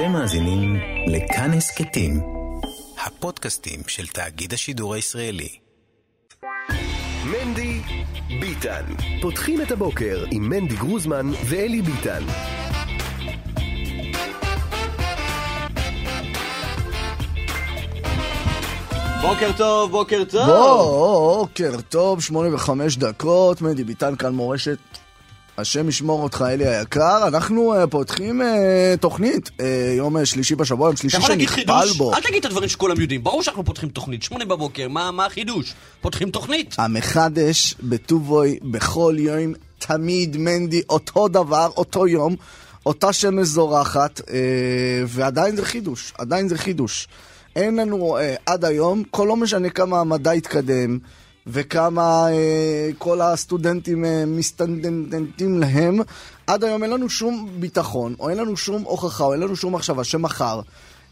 אתם מאזינים לכאן הסכתים, הפודקאסטים של תאגיד השידור הישראלי. מנדי ביטן. פותחים את הבוקר עם מנדי גרוזמן ואלי ביטן. בוקר טוב, בוקר טוב. בוקר טוב, שמונה וחמש דקות, מדי ביטן כאן מורשת. השם ישמור אותך, אלי היקר. אנחנו uh, פותחים uh, תוכנית, uh, יום uh, שלישי בשבוע, יום שלישי שנכפל? בו. אל תגיד את הדברים שכולם יודעים. ברור שאנחנו פותחים תוכנית, שמונה בבוקר, מה מה החידוש? פותחים תוכנית. המחדש בטובוי בכל יום, תמיד מנדי, אותו דבר, אותו יום, אותה שמש זורחת, אה, ועדיין זה חידוש, עדיין זה חידוש. אין לנו אה, עד היום, כל לא משנה כמה המדע התקדם, וכמה אה, כל הסטודנטים אה, מסטנדנטים להם, עד היום אין לנו שום ביטחון, או אין לנו שום הוכחה, או אין לנו שום מחשבה שמחר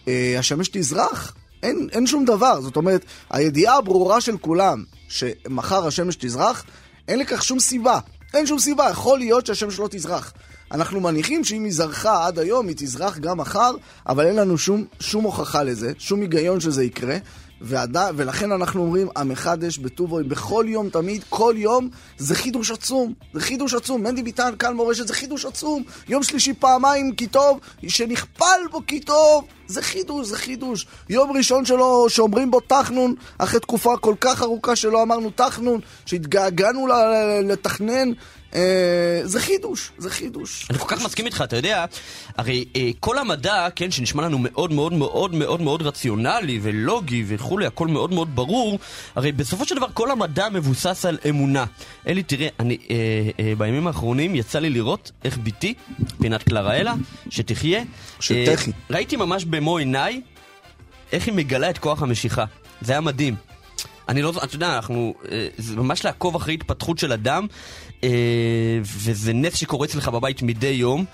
אה, השמש תזרח. אין, אין שום דבר, זאת אומרת, הידיעה הברורה של כולם שמחר השמש תזרח, אין לכך שום סיבה. אין שום סיבה, יכול להיות שהשמש לא תזרח. אנחנו מניחים שאם היא זרחה עד היום, היא תזרח גם מחר, אבל אין לנו שום, שום הוכחה לזה, שום היגיון שזה יקרה. ועד... ולכן אנחנו אומרים, המחדש בטובוי בכל יום תמיד, כל יום, זה חידוש עצום. זה חידוש עצום. מנדי ביטן, קל מורשת, זה חידוש עצום. יום שלישי פעמיים כי טוב, שנכפל בו כי טוב. זה חידוש, זה חידוש. יום ראשון שלו, שאומרים בו תחנון, אחרי תקופה כל כך ארוכה שלא אמרנו תחנון, שהתגעגענו לתכנן, זה חידוש, זה חידוש. אני כל כך מסכים איתך, אתה יודע, הרי אה, כל המדע, כן, שנשמע לנו מאוד מאוד מאוד מאוד מאוד רציונלי ולוגי וכולי, הכל מאוד מאוד ברור, הרי בסופו של דבר כל המדע מבוסס על אמונה. אלי, תראה, אני אה, אה, בימים האחרונים יצא לי לראות איך בתי, פינת קלראלה, שתחיה, שתחי. אה, ראיתי ממש במו עיניי איך היא מגלה את כוח המשיכה. זה היה מדהים. אני לא, אתה יודע, אנחנו, אה, זה ממש לעקוב אחרי התפתחות של אדם, אה, וזה נס שקורה אצלך בבית מדי יום,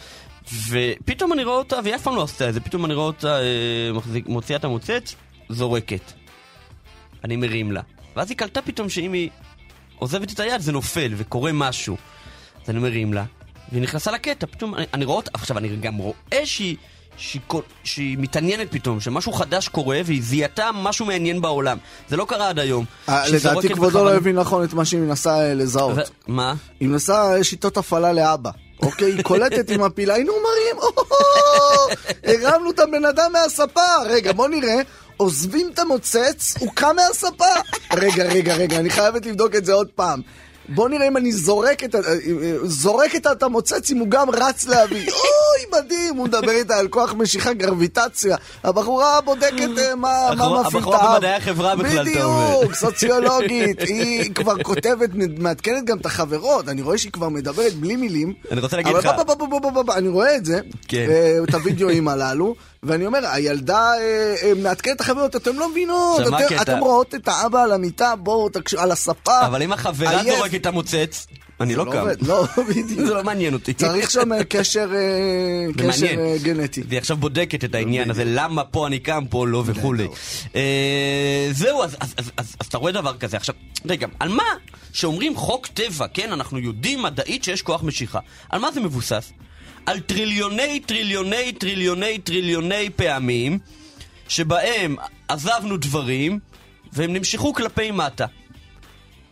ופתאום אני רואה אותה, והיא אף פעם לא עשתה את זה, פתאום אני רואה אותה אה, מוציאה את המוצץ, זורקת. אני מרים לה. ואז היא קלטה פתאום שאם היא עוזבת את היד זה נופל וקורה משהו. אז אני מרים לה, והיא נכנסה לקטע, פתאום אני, אני רואה אותה, עכשיו אני גם רואה שהיא, שהיא, מתעניינת פתאום, שמשהו חדש קורה והיא זיהתה משהו מעניין בעולם. זה לא קרה עד היום. אה, לדעתי כבודו לא הבין נכון את מה שהיא מנסה אה, לזהות. ו- מה? היא מנסה אה, שיטות הפעלה לאבא. אוקיי, היא קולטת עם הפילה, היינו מראים, הרמנו את הבן אדם מהספה. רגע, בוא נראה, עוזבים את המוצץ, הוא קם מהספה. רגע, רגע, רגע, אני חייבת לבדוק את זה עוד פעם. בוא נראה אם אני זורק את, ה- אה, זורק את המוצץ, אם הוא גם רץ להביא. אוי, מדהים, הוא מדבר איתה על כוח משיכה, גרביטציה. הבחורה בודקת אה, מה הבחורה- מפעיל את הבחורה האב. במדעי החברה בכלל, אתה אומר. בדיוק, סוציולוגית. היא כבר כותבת, מעדכנת גם את החברות. אני רואה שהיא כבר מדברת בלי מילים. אני רוצה להגיד אבל לך- בוא, בוא, אני רואה את זה, כן. אה, את הוידאוים הללו, ואני אומר, הילדה אה, אה, מעדכנת את החברות, אתם לא מבינות, אתם- רואות את האבא על המיטה, בואו, על הספה. אבל אם החברה. זורקת את המוצץ, אני זה לא קם. לא, בדיוק. זה לא מעניין אותי. צריך שם אה, קשר אה. אה, גנטי. והיא עכשיו בודקת את העניין הזה, למה פה אני קם, פה לא וכולי. זהו, אז אתה רואה דבר כזה. עכשיו, רגע, על מה שאומרים חוק טבע, כן, אנחנו יודעים מדעית שיש כוח משיכה. על מה זה מבוסס? על טריליוני טריליוני טריליוני טריליוני פעמים שבהם עזבנו דברים והם נמשכו כלפי מטה.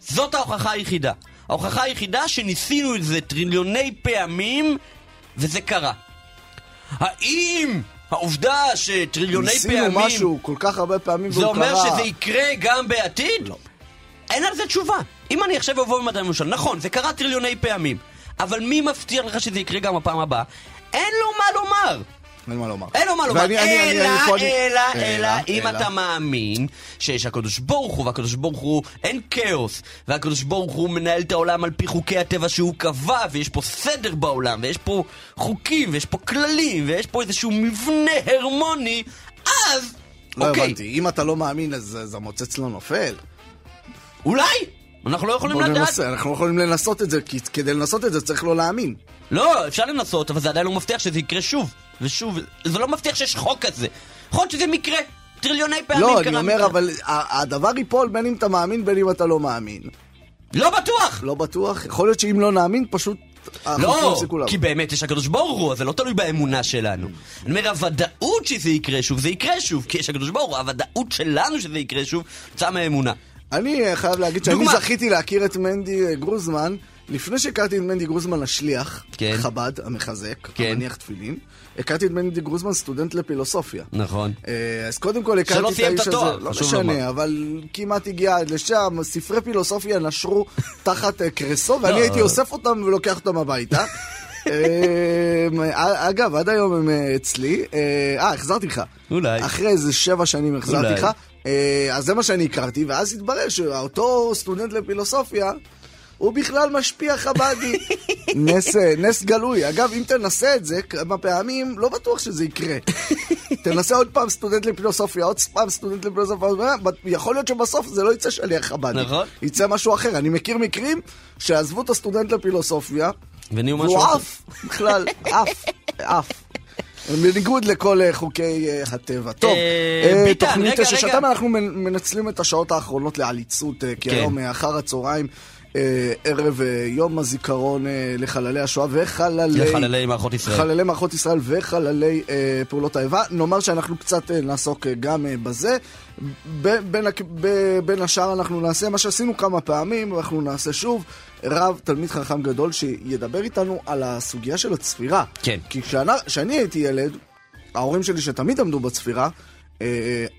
זאת ההוכחה היחידה. ההוכחה היחידה שניסינו את זה טריליוני פעמים וזה קרה. האם העובדה שטריליוני ניסינו פעמים משהו כל כך הרבה פעמים זה והוא אומר קרה. שזה יקרה גם בעתיד? לא. אין על זה תשובה. אם אני עכשיו אבוא במדע למשל, נכון, זה קרה טריליוני פעמים, אבל מי מבטיח לך שזה יקרה גם הפעם הבאה? אין לו מה לומר. אין מה לומר. אין לו מה לומר, אלא, אלא, אלא, אלא, אם. אתה מאמין שיש הקדוש ברוך הוא, והקדוש ברוך הוא אין כאוס, והקדוש ברוך הוא מנהל את העולם על פי חוקי הטבע שהוא קבע, ויש פה סדר בעולם, ויש פה חוקים, ויש פה כללים, ויש פה איזשהו מבנה הרמוני, אז, לא אוקיי, הבנתי, אם אתה לא מאמין אז המוצץ לא נופל. אולי, אנחנו לא יכולים לדעת. אנחנו לא יכולים לנסות את זה, כי כדי לנסות את זה צריך לא להאמין. לא, אפשר לנסות, אבל זה עדיין לא מבטיח שזה יקרה שוב. ושוב, זה לא מבטיח שיש חוק כזה. יכול להיות שזה מקרה. טריליוני פעמים לא, קרה אני אומר, מקרה. אבל הדבר ייפול בין אם אתה מאמין בין אם אתה לא מאמין. לא בטוח! לא בטוח, יכול להיות שאם לא נאמין פשוט לא. כי באמת יש הקדוש ברוך הוא, אז זה לא תלוי באמונה שלנו. אני אומר, הוודאות שזה יקרה שוב, זה יקרה שוב, כי יש הקדוש ברוך הוא, הוודאות שלנו שזה יקרה שוב, יוצאה מהאמונה. אני אה, חייב להגיד שאני. זכיתי להכיר את מנדי אה, גרוזמן לפני שהכרתי את מנדי גרוזמן השליח, כן. חב"ד, המחזק, כן. המניח תפילין. הכרתי את מנדי גרוזמן סטודנט לפילוסופיה. נכון. אה, אז קודם כל שלא הכרתי את סיים את האיש הזה, התואר, לא חשוב לומר. משנה, אבל כמעט הגיע עד לשם, ספרי פילוסופיה נשרו תחת אה, קרסו, ואני לא. הייתי אוסף אותם ולוקח אותם הביתה. אה, אגב, עד היום הם אצלי. אה, החזרתי לך. אולי. אחרי איזה שבע שנים החזרתי. לך. אז זה מה שאני הכרתי, ואז התברר שאותו סטודנט לפילוסופיה, הוא בכלל משפיע חב"די. נס, אה, נס גלוי. אגב, אם תנסה את זה כמה פעמים, לא בטוח שזה יקרה. תנסה עוד פעם סטודנט לפילוסופיה, עוד פעם סטודנט לפילוסופיה, יכול להיות שבסוף זה לא יצא שליח חב"די. נכון. יצא משהו אחר. אני מכיר מקרים שעזבו את הסטודנט לפילוסופיה, והוא. עף, בכלל, עף, עף. בניגוד לכל אה, חוקי אה, הטבע. טוב, תוכנית רגע, תשע רגע. שתיים, אנחנו מנ- מנצלים את השעות האחרונות לעליצות, כי כן. היום אחר הצהריים, ערב אה, יום הזיכרון אה, לחללי השואה וחללי... לחללי מערכות ישראל. חללי מערכות ישראל וחללי אה, פעולות האיבה. נאמר שאנחנו קצת אה, נעסוק אה, גם אה, בזה. בין, בין השאר אנחנו נעשה מה שעשינו כמה פעמים, אנחנו נעשה שוב. רב, תלמיד חכם גדול, שידבר איתנו על הסוגיה של הצפירה. כן. כי כשאני, הייתי ילד, ההורים שלי שתמיד עמדו בצפירה, אה,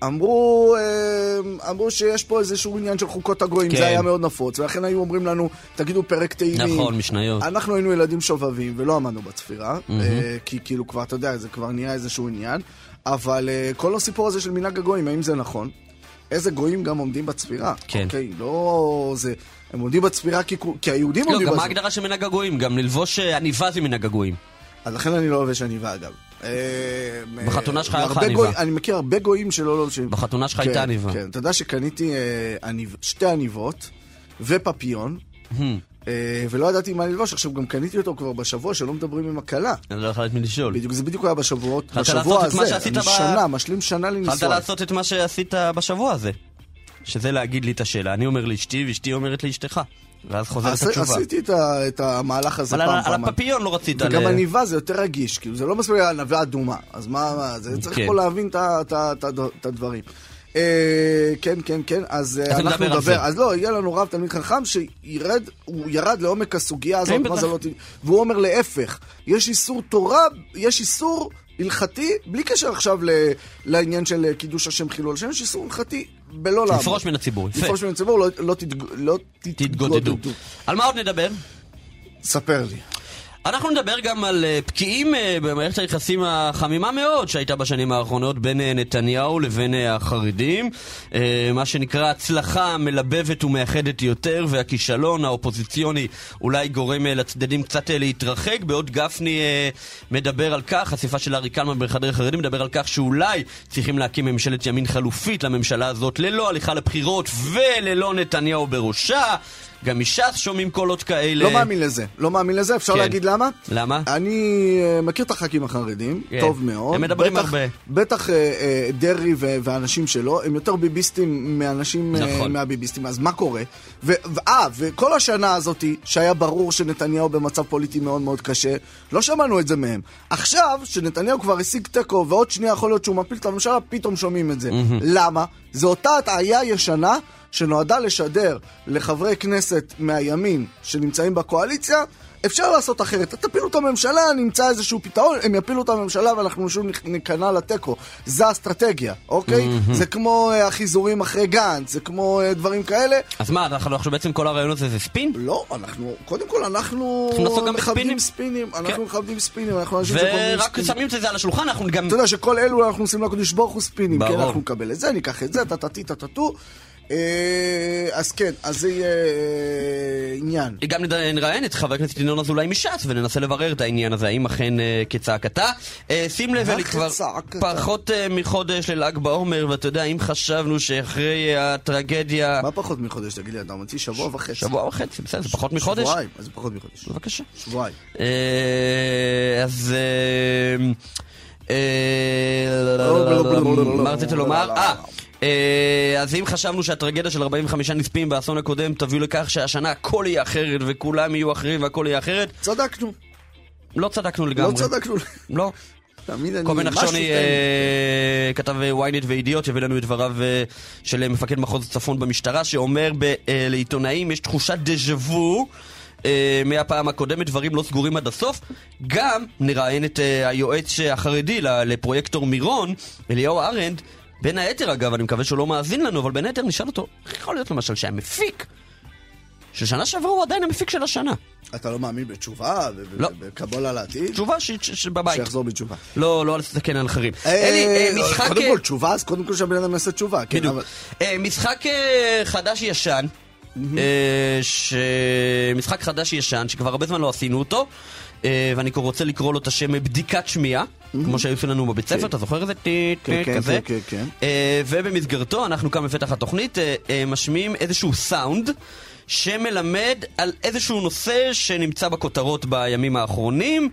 אמרו, אה, אמרו שיש פה איזשהו עניין של חוקות הגויים, כן. זה היה מאוד נפוץ, ולכן היו אומרים לנו, תגידו פרק תהילים. נכון, משניות. אנחנו היינו ילדים שובבים ולא עמדנו בצפירה, אה, כי כאילו כבר, אתה יודע, זה כבר נהיה איזשהו עניין, אבל אה, כל הסיפור הזה של מנהג הגויים, האם זה נכון? איזה גויים גם עומדים בצפירה. כן. אוקיי, לא זה... הם עומדים בצפירה כי, כי היהודים לא, עומדים גם מה בצפירה. ההגדרה של מנהג הגויים? גם ללבוש אה, עניבה זה מנהג הגויים. אז לכן אני לא לובש עניבה אגב. אה, בחתונה שלך היה לך עניבה. אני מכיר הרבה גויים שלא לובשים. בחתונה שלך כן, הייתה עניבה. כן, אתה יודע שקניתי אה, שתי עניבות ופפיון, אה, ולא ידעתי מה ללבוש, עכשיו גם קניתי אותו כבר בשבוע שלא מדברים עם הכלה. אני לא יכול את מי לשאול. בדיוק, זה בדיוק היה בשבועות, יכולת בשבוע הזה, אני שנה, משלים שנה יכולת לניסוי. לעשות את מה שעשית בשבוע הזה. שזה להגיד לי את השאלה. אני אומר לאשתי, ואשתי אומרת לאשתך. ואז חוזרת התשובה. עשיתי את ה- את המהלך הזה פעם, על- על פעמיים. הפפיון לא רצית ל... וגם עניבה זה יותר רגיש, כאילו זה לא מספיק עניבה אדומה, אז מה, מה זה צריך כן. פה להבין את הדברים. אה, כן, כן, כן, אז אה, אנחנו נדבר על. אז לא, יהיה לנו רב תלמיד חכם שירד, הוא ירד לעומק הסוגיה הזאת, כן, מה. זה לא, והוא אומר להפך, יש איסור תורה, יש איסור הלכתי, בלי קשר עכשיו ל- לעניין של אה, קידוש השם חילול השם, יש איסור הלכתי בלא לעמוד. לפרוש מן הציבור. לפרוש מן הציבור, לא- לא תתג- לא תתגודדו. על מה עוד נדבר? ספר לי. אנחנו נדבר גם על אה, פקיעים אה, במערכת היחסים החמימה מאוד שהייתה בשנים האחרונות בין אה, נתניהו לבין החרדים. מה שנקרא הצלחה מלבבת ומאחדת יותר, והכישלון האופוזיציוני אולי גורם לצדדים קצת להתרחק. בעוד גפני מדבר על כך, חשיפה של ארי קלמן בחדרי חרדים מדבר על כך שאולי צריכים להקים ממשלת ימין חלופית לממשלה הזאת ללא הליכה לבחירות וללא נתניהו בראשה. גם מש"ס שומעים קולות כאלה. לא מאמין לזה, לא מאמין לזה, אפשר כן. להגיד למה? למה? אני אה, מכיר את הח"כים החרדים, כן. טוב מאוד. הם מדברים בטח- הרבה. בטח אה, אה, דרעי והאנשים שלו, הם יותר ביביסטים מאנשים נכון. מהביביסטים, אז מה קורה? אה, וכל השנה הזאת, שהיה ברור שנתניהו במצב פוליטי מאוד מאוד קשה, לא שמענו את זה מהם. עכשיו, שנתניהו כבר השיג תיקו, ועוד שנייה יכול להיות שהוא מפיל את הממשלה, פתאום שומעים את זה. למה? זו אותה הטעיה ישנה. שנועדה לשדר לחברי כנסת מהימין שנמצאים בקואליציה, אפשר לעשות אחרת. תפילו את הממשלה, נמצא איזשהו פתרון, הם יפילו את הממשלה ואנחנו שוב ניכנע לתיקו. זה האסטרטגיה, אוקיי? זה כמו אה, החיזורים אחרי גנץ, זה כמו אה, דברים כאלה. אז מה, אנחנו עכשיו בעצם כל הרעיון הזה זה ספין? לא, אנחנו, קודם כל אנחנו. מכבדים ספינים, אנחנו כן. מכבדים ספינים, אנחנו אנשים שקוראים ורק ספינים. שמים את זה על השולחן, אנחנו גם... אתה יודע שכל אלו אנחנו עושים לקדוש ברוך הוא ספינים, כן. אנחנו נקבל את זה, ניקח את זה, טה-טה-טי, טה-טה-טו. אה, אז כן, אז זה יהיה אה, עניין. גם נראיין את חבר הכנסת ינון אזולאי מש"ס וננסה לברר את העניין הזה, האם אכן אה, כצעקתה. אה, שים לב, אלי, כבר. פחות אה, מחודש לל"ג בעומר, ואתה יודע, אם חשבנו שאחרי אה, הטרגדיה... מה פחות מחודש, תגיד לי, אתה מוציא שבוע וחצי. שבוע וחצי, בסדר, זה פחות מחודש? שבועיים, אז זה פחות מחודש. בבקשה. שבועיים. אה, אז... אה, אה, מה רציתי לומר? אה, אה, אז אם חשבנו שהטרגדיה של 45 נספים באסון הקודם תביא לכך שהשנה הכל יהיה אחרת וכולם יהיו אחרים והכל יהיה אחרת, צדקנו. לא צדקנו לגמרי. לא צדקנו. לא. תמיד אני... קובי משהו נחשוני. אה, כתב אה, ynet וידיעות, הביא לנו את דבריו אה, של אה, מפקד מחוז צפון במשטרה, שאומר ב- אה, לעיתונאים, יש תחושת דז'ה וו. אה, מהפעם הקודמת, דברים לא סגורים עד הסוף. גם נראיין את אה, היועץ החרדי לפרויקטור מירון, אליהו ארנד. בין היתר, אגב, אני מקווה שהוא לא מאזין לנו, אבל בין היתר נשאל אותו, איך יכול להיות למשל שהמפיק של שנה שעברה הוא עדיין המפיק של השנה? אתה לא מאמין בתשובה? לא. בקבולה לעתיד? תשובה ש- שבבית. שיחזור בתשובה. לא, לא לסכן על אחרים. אה, אלי, אה, משחק... קודם אה, כל תשובה, אז קודם כל שהבן אדם יעשה תשובה. כן, בדיוק. אה, משחק אה, חדש-ישן, אה. משחק חדש-ישן, שכבר הרבה זמן לא עשינו אותו, אה, ואני רוצה לקרוא לו את השם בדיקת שמיעה, כמו שהיו עושים לנו בבית ספר, אתה זוכר את זה? טיט, כן, טיט, כן, כזה. כן, כן, כן. אה, ובמסגרתו, אנחנו כאן בפתח התוכנית, אה, אה, משמיעים איזשהו סאונד. שמלמד על איזשהו נושא שנמצא בכותרות בימים האחרונים,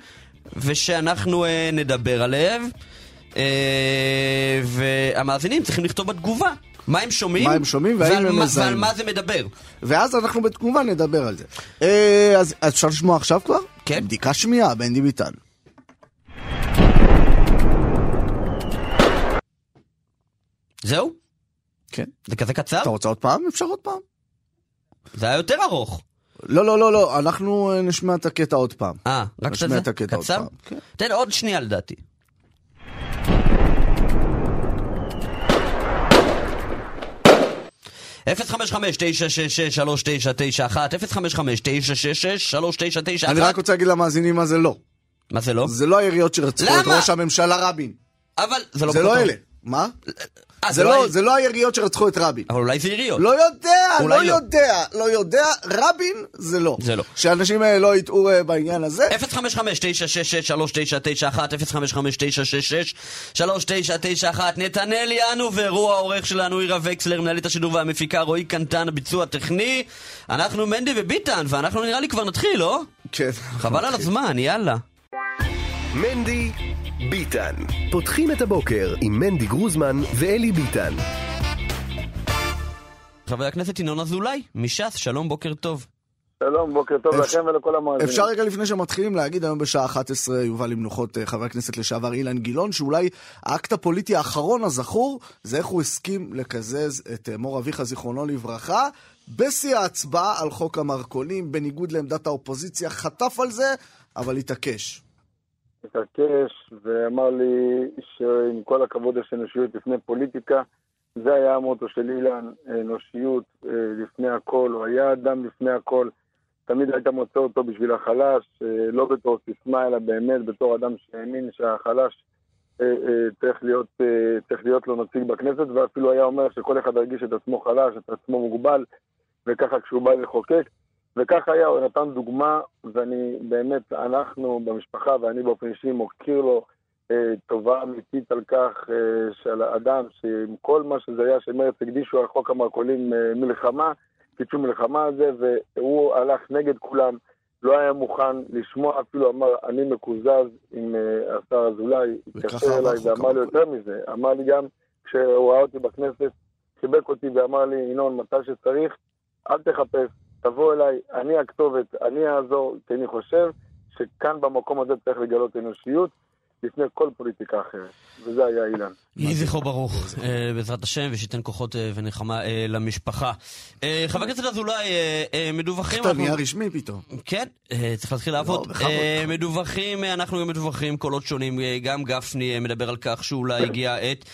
ושאנחנו אה, נדבר עליהם. אה, והמאזינים צריכים לכתוב בתגובה מה הם שומעים, מה הם שומעים והאם ועל הם מה- מזהים. ועל מה זה מדבר. ואז אנחנו בתגובה נדבר על זה. אה, אז אפשר לשמוע עכשיו כבר? כן. בדיקה שמיעה, בנדי ביטן. זהו? כן. זה כזה קצר? אתה רוצה עוד פעם? אפשר עוד פעם. זה היה יותר ארוך. לא, לא, לא, לא, אנחנו אה, נשמע את הקטע עוד פעם. אה, רק נשמיע שזה? את הקטע עוד קצר? פעם. כן. תן עוד שנייה לדעתי. 055-966-3991, 055-966-3991. אני רק רוצה להגיד למאזינים מה זה לא. מה זה לא? זה לא היריות שרצחו את ראש הממשלה רבין. אבל זה לא... זה לא אלה. מה? אה, זה לא- זה לא היריות שרצחו את רבין. אבל אולי זה יריות. לא יודע, לא לא. יודע, לא יודע, רבין זה לא. זה לא. שאנשים האלה לא יטעו אה, בעניין הזה. 055-966-3991, נתנאל ינובר הוא העורך שלנו, עירה וקסלר, מנהלת השידור והמפיקה, רועי קנטן, הביצוע הטכני. אנחנו מנדי וביטן, ואנחנו נראה לי כבר נתחיל, לא? כן. חבל על הזמן, יאללה. מנדי ביטן. פותחים את הבוקר עם מנדי גרוזמן ואלי ביטן. חבר הכנסת ינון אזולאי, מש"ס, שלום, בוקר טוב. שלום, בוקר טוב אפשר- לכם ולכל המאזינים. אפשר רגע לפני שמתחילים להגיד היום בשעה 11 יובא למנוחות אה, חבר הכנסת לשעבר אילן גילאון שאולי האקט הפוליטי האחרון הזכור זה איך הוא הסכים לקזז את אה, מור אביך זיכרונו לברכה בשיא ההצבעה על חוק המרכולים בניגוד לעמדת האופוזיציה חטף על זה אבל התעקש. התעקש ואמר לי שעם כל הכבוד יש אנושיות לפני פוליטיקה. זה היה המוטו של אילן, אנושיות אה, לפני הכל, הוא היה אדם לפני הכל. תמיד היית מוצא אותו בשביל החלש, אה, לא בתור סיסמה, אלא באמת בתור אדם שהאמין שהחלש אה, צריך להיות, צריך להיות לו נציג בכנסת, ואפילו היה אומר שכל אחד ירגיש את עצמו חלש, את עצמו מוגבל, וככה כשהוא בא לחוקק. וכך היה, הוא נתן דוגמה, ואני באמת, אנחנו במשפחה ואני באופן אישי מוקיר לו אה, טובה אמיתית על כך אה, של האדם, שעם כל מה שזה היה, שמרץ הקדישו על חוק המרכולים אה, מלחמה, קידשו מלחמה על זה, והוא הלך נגד כולם, לא היה מוכן לשמוע, אפילו אמר, אני מקוזז עם אה, השר אזולאי, וככה התקשר אליי ואמר לי יותר מזה, אמר לי גם, כשהוא ראה אותי בכנסת, חיבק אותי ואמר לי, ינון, מתי שצריך, אל תחפש, תבוא אליי, אני הכתובת, אני אעזור, כי אני חושב שכאן במקום הזה צריך לגלות אנושיות לפני כל פוליטיקה אחרת. וזה היה אילן. יהי זכרו ברוך, אה, בעזרת השם, ושייתן כוחות אה, ונחמה אה, למשפחה. חבר הכנסת אזולאי, מדווחים... אנחנו- נהיה רשמי פתאום. כן, צריך להתחיל לעבוד. אה, מדווחים, אנחנו גם מדווחים קולות שונים. גם גפני מדבר על כך שאולי הגיעה העת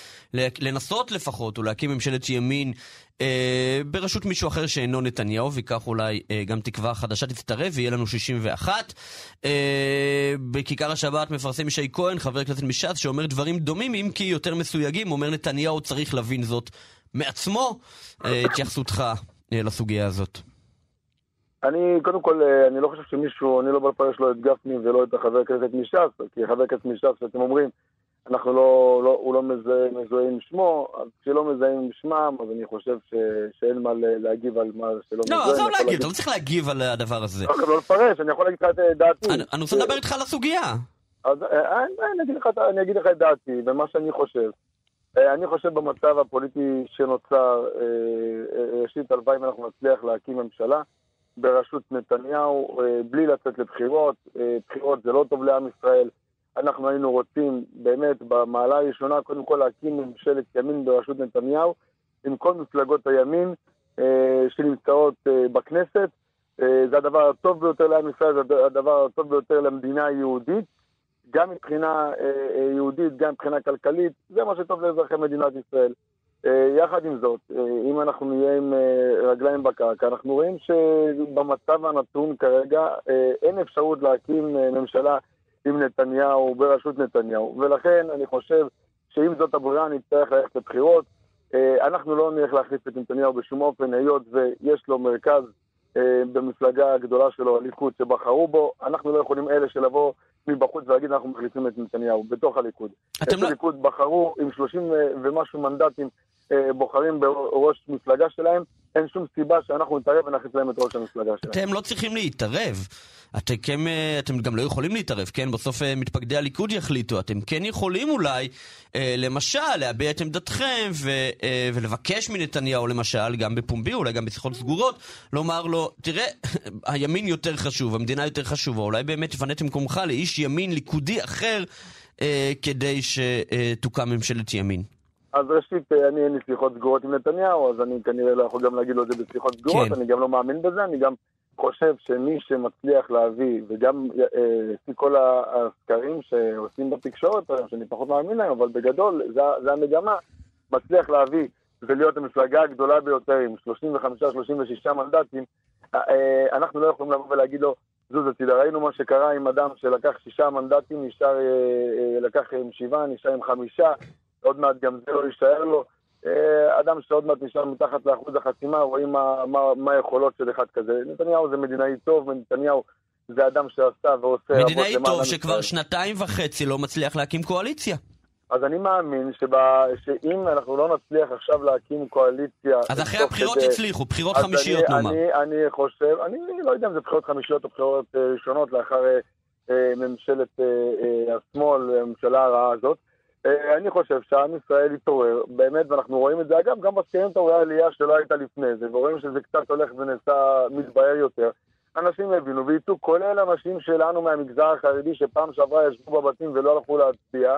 לנסות לפחות, ולהקים ממשלת ימין אה, בראשות מישהו אחר שאינו נתניהו, וכך אולי אה, גם תקווה חדשה תצטרף ויהיה לנו 61. אה, בכיכר השבת מפרסם ישי כהן, חבר כנסת מש"ס, שאומר דברים דומים, אם כי יותר מסויגים. אומר נתניהו צריך להבין זאת מעצמו. אה, התייחסותך אה, לסוגיה הזאת. אני, קודם כל, אה, אני לא חושב שמישהו, אני לא בא לפרש לא את גפני ולא את החבר הכנסת מש"ס, כי חבר הכנסת מש"ס, שאתם אומרים, אנחנו לא, לא, הוא לא מזוהה, מזוהה עם שמו, אז כשלא מזהים עם שמם, אז אני חושב ש, שאין מה להגיב על מה שלא מזוהה. לא, עזוב אני להגיב, אתה לא צריך להגיב על הדבר הזה. לא, גם לא לפרש, אני יכול להגיד לך את אה, דעתי. אני אני רוצה לדבר איתך על הסוגיה. אז אה, אה, אני אגיד לך אני אגיד לך את דעתי ומה שאני חושב. אה, אני חושב במצב הפוליטי שנוצר, אה, אה, ראשית, הלוואי אם אנחנו נצליח להקים ממשלה בראשות נתניהו, בלי לצאת לבחירות. בחירות זה לא טוב לעם ישראל. אנחנו היינו רוצים באמת במעלה הראשונה קודם כל להקים ממשלת ימין בראשות נתניהו עם כל מפלגות הימין שנמצאות בכנסת. זה הדבר הטוב ביותר לעם ישראל, זה הדבר הטוב ביותר למדינה היהודית. גם מבחינה אה, אה, יהודית, גם מבחינה כלכלית, זה מה שטוב לאזרחי מדינת ישראל. אה, יחד עם זאת, אם אנחנו נהיה עם רגליים בקרקע, אנחנו רואים שבמצב הנתון כרגע אין אפשרות להקים ממשלה עם נתניהו, בראשות נתניהו. ולכן אני חושב שאם זאת הברירה, נצטרך ללכת לבחירות. אנחנו לא נלך להחליף את נתניהו בשום אופן, היות ויש לו מרכז במפלגה הגדולה שלו, הליכוד, שבחרו בו. אנחנו לא יכולים אלה שלבוא מבחוץ ולהגיד אנחנו מחליפים את נתניהו, בתוך הליכוד. את לא... הליכוד בחרו עם 30 ומשהו מנדטים אה, בוחרים בראש מפלגה שלהם, אין שום סיבה שאנחנו נתערב ונחליף להם את ראש המפלגה שלהם. אתם לא צריכים להתערב. אתם, אה, אתם גם לא יכולים להתערב, כן? בסוף אה, מתפקדי הליכוד יחליטו. אתם כן יכולים אולי, למשל, להביע את עמדתכם ו, ולבקש מנתניהו, למשל, גם בפומבי, אולי גם בשיחות סגורות, לומר לו, תראה, הימין יותר חשוב, המדינה יותר חשובה, אולי באמת תפנה את מקומך לאיש ימין ליכודי אחר כדי שתוקם ממשלת ימין. אז ראשית, אה, אני אין לי שיחות סגורות עם נתניהו, אז אני כנראה לא יכול גם להגיד לו את זה בשיחות סגורות, כן. אני גם לא מאמין בזה, אני גם חושב שמי שמצליח להביא, וגם אה, לפי כל הסקרים שעושים בתקשורת שאני פחות מאמין להם, אבל בגדול, זה, זה המגמה, מצליח להביא ולהיות המפלגה הגדולה ביותר עם 35-36 מנדטים, אה, אנחנו לא יכולים לבוא ולהגיד לו, זוז הצידה. ראינו מה שקרה עם אדם שלקח שישה מנדטים, נשאר, לקח עם שבעה, נשאר עם חמישה, עוד מעט גם זה לא יישאר לו. אה, אדם שעוד מעט נשאר מתחת לאחוז החסימה, רואים מה, מה, מה היכולות של אחד כזה. נתניהו זה מדינאי טוב, ונתניהו זה אדם שעשה ועושה... מדינאי טוב שכבר שנתיים וחצי לא מצליח להקים קואליציה. אז אני מאמין שבא, שאם אנחנו לא נצליח עכשיו להקים קואליציה... אז אחרי הבחירות כדי, הצליחו, בחירות חמישיות נאמר. אני, אני חושב, אני לא יודע אם זה בחירות חמישיות או בחירות אה, ראשונות לאחר אה, אה ממשלת אה, אה, השמאל, הממשלה הרעה הזאת. אה, אני חושב שעם ישראל התעורר, באמת, ואנחנו רואים את זה, אגב, גם בסקרים אתה רואה עלייה שלא הייתה לפני זה, ורואים שזה קצת הולך ונעשה, מתבהר יותר. אנשים הבינו ויצאו, כולל אנשים שלנו מהמגזר החרדי שפעם שעברה ישבו בבתים ולא הלכו להצביע,